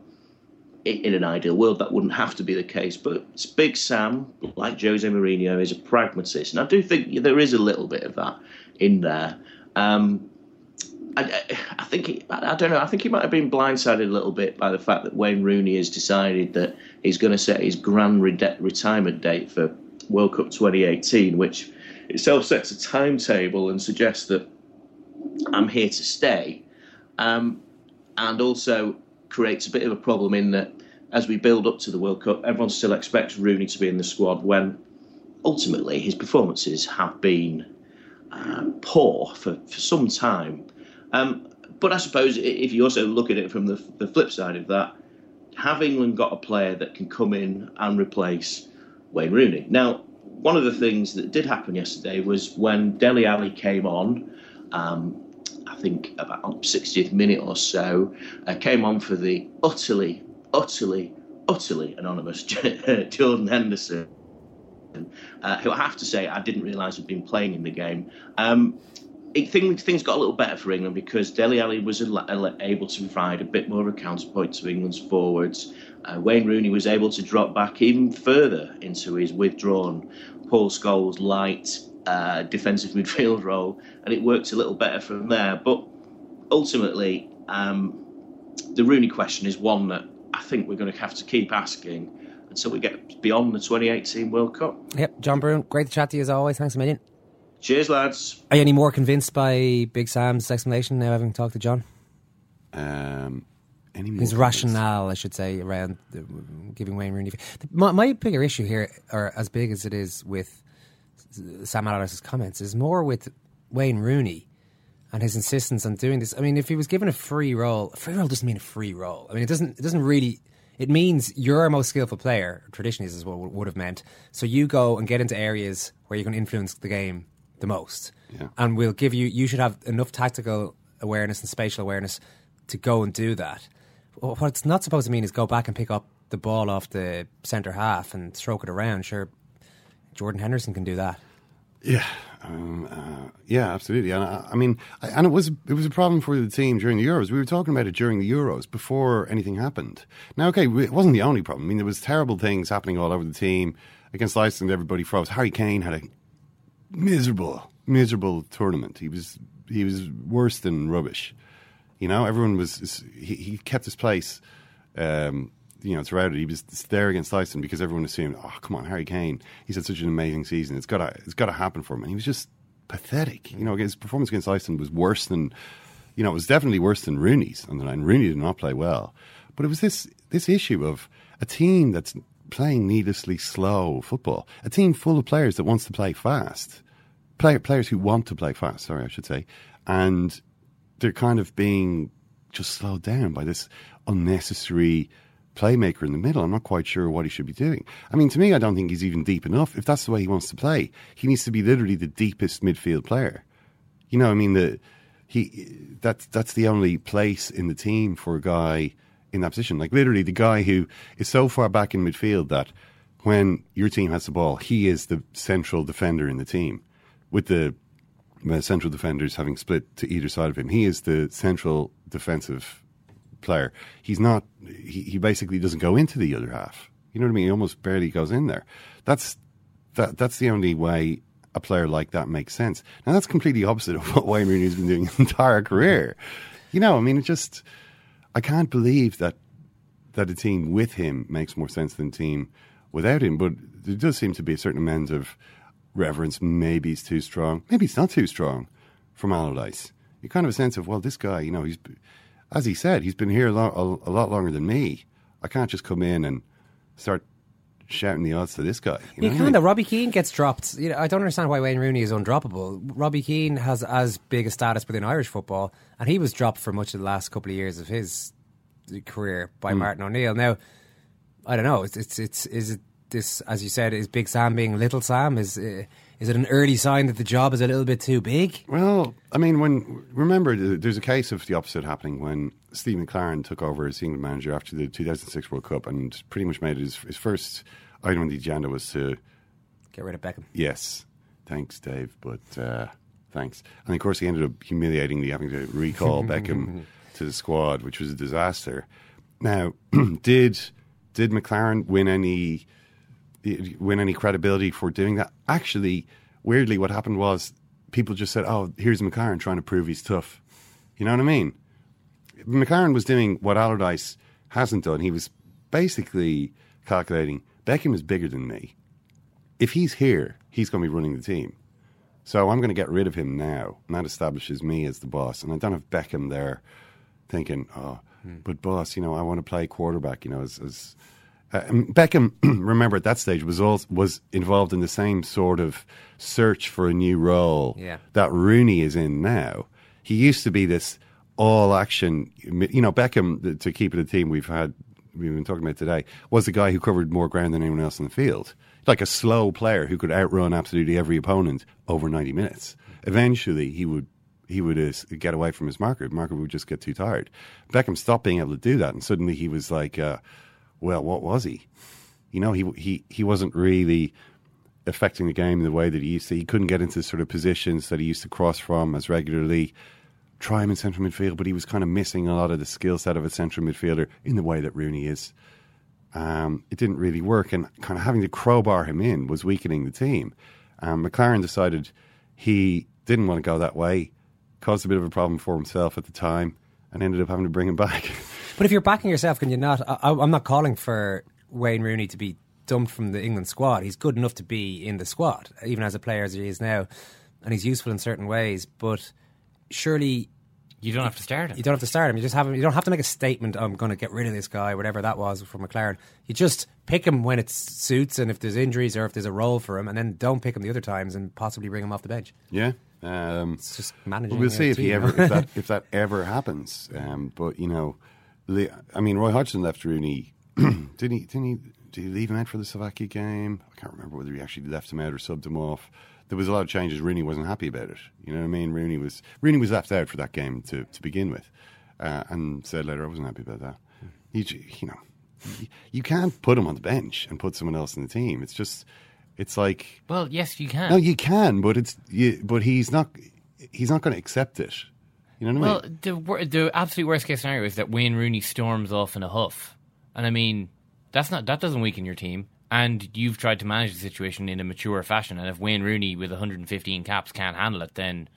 in an ideal world, that wouldn't have to be the case. But Big Sam, like Jose Mourinho, is a pragmatist, and I do think there is a little bit of that in there. Um, I, I, think he, I don't know. I think he might have been blindsided a little bit by the fact that Wayne Rooney has decided that he's going to set his grand re- retirement date for World Cup 2018, which itself sets a timetable and suggests that I'm here to stay, um, and also creates a bit of a problem in that as we build up to the World Cup, everyone still expects Rooney to be in the squad when ultimately his performances have been uh, poor for, for some time. Um, but I suppose if you also look at it from the, the flip side of that, have England got a player that can come in and replace Wayne Rooney? Now, one of the things that did happen yesterday was when Dele Alli came on. Um, I think about 60th minute or so, uh, came on for the utterly, utterly, utterly anonymous Jordan Henderson, uh, who I have to say I didn't realise had been playing in the game. Um, it, things, things got a little better for England because Dele Alli was able to provide a bit more of a counterpoint to England's forwards. Uh, Wayne Rooney was able to drop back even further into his withdrawn Paul Scholes light uh, defensive midfield role, and it worked a little better from there. But ultimately, um, the Rooney question is one that I think we're going to have to keep asking until we get beyond the 2018 World Cup. Yep, John Brewin, great to chat to you as always. Thanks a million. Cheers, lads. Are you any more convinced by Big Sam's explanation now, having talked to John? Um, any more His rationale, I should say, around the, giving Wayne Rooney. My, my bigger issue here, or as big as it is with Sam Allardyce's comments, is more with Wayne Rooney and his insistence on doing this. I mean, if he was given a free role, a free role doesn't mean a free role. I mean, it doesn't. It doesn't really. It means you're our most skillful player. Traditionally, this is what it would have meant. So you go and get into areas where you can influence the game the most, Yeah. and we'll give you. You should have enough tactical awareness and spatial awareness to go and do that. What it's not supposed to mean is go back and pick up the ball off the centre half and stroke it around. Sure, Jordan Henderson can do that. Yeah, um, uh, yeah, absolutely. And I, I mean, I, and it was it was a problem for the team during the Euros. We were talking about it during the Euros before anything happened. Now, okay, it wasn't the only problem. I mean, there was terrible things happening all over the team against Iceland. Everybody froze. Harry Kane had a miserable, miserable tournament. He was he was worse than rubbish. You know, everyone was he, he kept his place. Um, you know, throughout it, he was there against Iceland because everyone assumed, oh, come on, Harry Kane, he's had such an amazing season. It's got to, it's got to happen for him. And he was just pathetic. You know, his performance against Iceland was worse than, you know, it was definitely worse than Rooney's on the line. Rooney did not play well, but it was this this issue of a team that's playing needlessly slow football, a team full of players that wants to play fast, play, players who want to play fast. Sorry, I should say, and they're kind of being just slowed down by this unnecessary playmaker in the middle. I'm not quite sure what he should be doing. I mean, to me, I don't think he's even deep enough. If that's the way he wants to play, he needs to be literally the deepest midfield player. You know, I mean, the he that's that's the only place in the team for a guy in that position. Like literally, the guy who is so far back in midfield that when your team has the ball, he is the central defender in the team, with the central defenders having split to either side of him. He is the central defensive player. He's not. He, he basically doesn't go into the other half. You know what I mean? He almost barely goes in there. That's that. That's the only way a player like that makes sense. Now that's completely opposite of what Wayne Rooney's been doing his entire career. You know, I mean, it just. I can't believe that that a team with him makes more sense than a team without him. But there does seem to be a certain amount of reverence. Maybe it's too strong. Maybe it's not too strong from Allardyce. You kind of a sense of well, this guy, you know, he's as he said, he's been here a lot, a, a lot longer than me. I can't just come in and start shouting the odds to this guy. You, You know? kind of. Robbie Keane gets dropped. You know, I don't understand why Wayne Rooney is undroppable. Robbie Keane has as big a status within Irish football, and he was dropped for much of the last couple of years of his career by Mm. Martin O'Neill. Now, I don't know. It's it's, it's is it this as you said is Big Sam being Little Sam? Is uh, is it an early sign that the job is a little bit too big? Well, I mean, when remember, there's a case of the opposite happening when Steve McClaren took over as England manager after the 2006 World Cup, and pretty much made his, his first item on the agenda was to Get rid of Beckham. Yes, thanks, Dave, but uh, thanks. And of course, he ended up humiliatingly having to recall Beckham to the squad, which was a disaster. Now, did did McClaren win any win any credibility for doing that? Actually, weirdly, what happened was people just said, "Oh, here's McClaren trying to prove he's tough." You know what I mean? McClaren was doing what Allardyce hasn't done. He was basically calculating Beckham is bigger than me. If he's here, he's going to be running the team. So I'm going to get rid of him now, and that establishes me as the boss. And I don't have Beckham there thinking, oh, hmm. but boss, you know, I want to play quarterback. You know, as, as uh, Beckham, remember at that stage was also, was involved in the same sort of search for a new role Yeah. that Rooney is in now. He used to be this all action. You know, Beckham to keep it a team. We've had we've been talking about today, was the guy who covered more ground than anyone else in the field. Like a slow player who could outrun absolutely every opponent over 90 minutes. Eventually, he would he would uh, get away from his marker. Marker would just get too tired. Beckham stopped being able to do that, and suddenly he was like, uh, "Well, what was he? You know, he he he wasn't really affecting the game the way that he used to. He couldn't get into sort of positions that he used to cross from as regularly. Try him in central midfield, but he was kind of missing a lot of the skill set of a central midfielder in the way that Rooney is. Um, it didn't really work, and kind of having to crowbar him in was weakening the team. Um, McClaren decided he didn't want to go that way, caused a bit of a problem for himself at the time, and ended up having to bring him back. But if you're backing yourself, can you not? I, I'm not calling for Wayne Rooney to be dumped from the England squad. He's good enough to be in the squad, even as a player as he is now, and he's useful in certain ways. But surely you don't have to start him. You don't have to start him. You just have him. you don't have to make a statement. I'm going to get rid of this guy, whatever that was for McClaren. You just pick him when it suits, and if there's injuries or if there's a role for him, and then don't pick him the other times and possibly bring him off the bench. Yeah. Um, it's just managing. We'll see if team, he ever if that if that ever happens. Um, but you know, I mean, Roy Hodgson left Rooney. didn't he? Didn't he? Did he leave him out for the Slovakia game? I can't remember whether he actually left him out or subbed him off. There was a lot of changes. Rooney wasn't happy about it. You know what I mean? Rooney was Rooney was left out for that game to to begin with, uh, and said later I wasn't happy about that. He, you know, you can't put him on the bench and put someone else in the team. It's just, it's like. Well, yes, you can. No, you can, but it's you, but he's not. He's not going to accept it. You know what well, I mean? the the absolute worst case scenario is that Wayne Rooney storms off in a huff, and I mean that's not that doesn't weaken your team. And you've tried to manage the situation in a mature fashion. And if Wayne Rooney with 115 caps can't handle it, then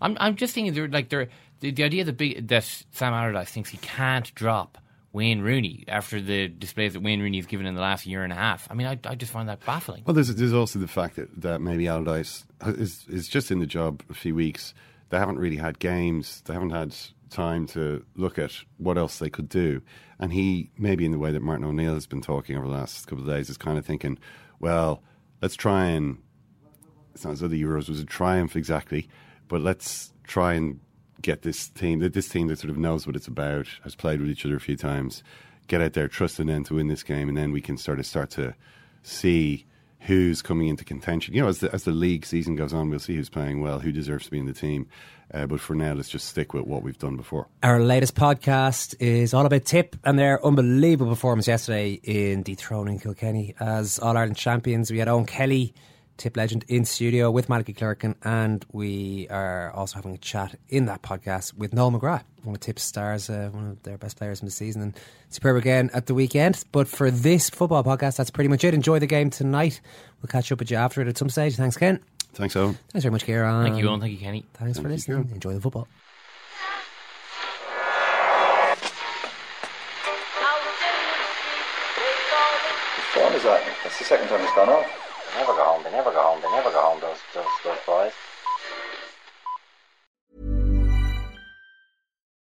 I'm I'm just thinking they're like they're the, the idea that big that Sam Allardyce thinks he can't drop Wayne Rooney after the displays that Wayne Rooney has given in the last year and a half. I mean, I, I just find that baffling. Well, there's there's also the fact that, that maybe Allardyce uh, is is just in the job a few weeks. They haven't really had games. They haven't had time to look at what else they could do. And he, maybe in the way that Martin O'Neill has been talking over the last couple of days, is kind of thinking, well, let's try and. It's not as though the Euros was a triumph exactly, but let's try and get this team, this team that sort of knows what it's about, has played with each other a few times, get out there, trusting them to win this game, and then we can sort of start to see who's coming into contention. You know, as the, as the league season goes on, we'll see who's playing well, who deserves to be in the team. Uh, but for now, let's just stick with what we've done before. Our latest podcast is all about Tip and their unbelievable performance yesterday in dethroning Kilkenny as All Ireland champions. We had Eoin Kelly, Tip legend, in studio with Malachy Clerkin, and we are also having a chat in that podcast with Noel McGrath, one of Tip's stars, uh, one of their best players in the season, and superb again at the weekend. But for this football podcast, that's pretty much it. Enjoy the game tonight. We'll catch up with you after it at some stage. Thanks, Ken. Thanks, Eoin. Thanks very much, Ciaran. Thank you, Eoin. Thank you, Kenny. Thanks Thank for you, listening. Ciaran. Enjoy the football. What time is that? That's the second time it's gone off. Never go home, they never go home, they never go home, those, those,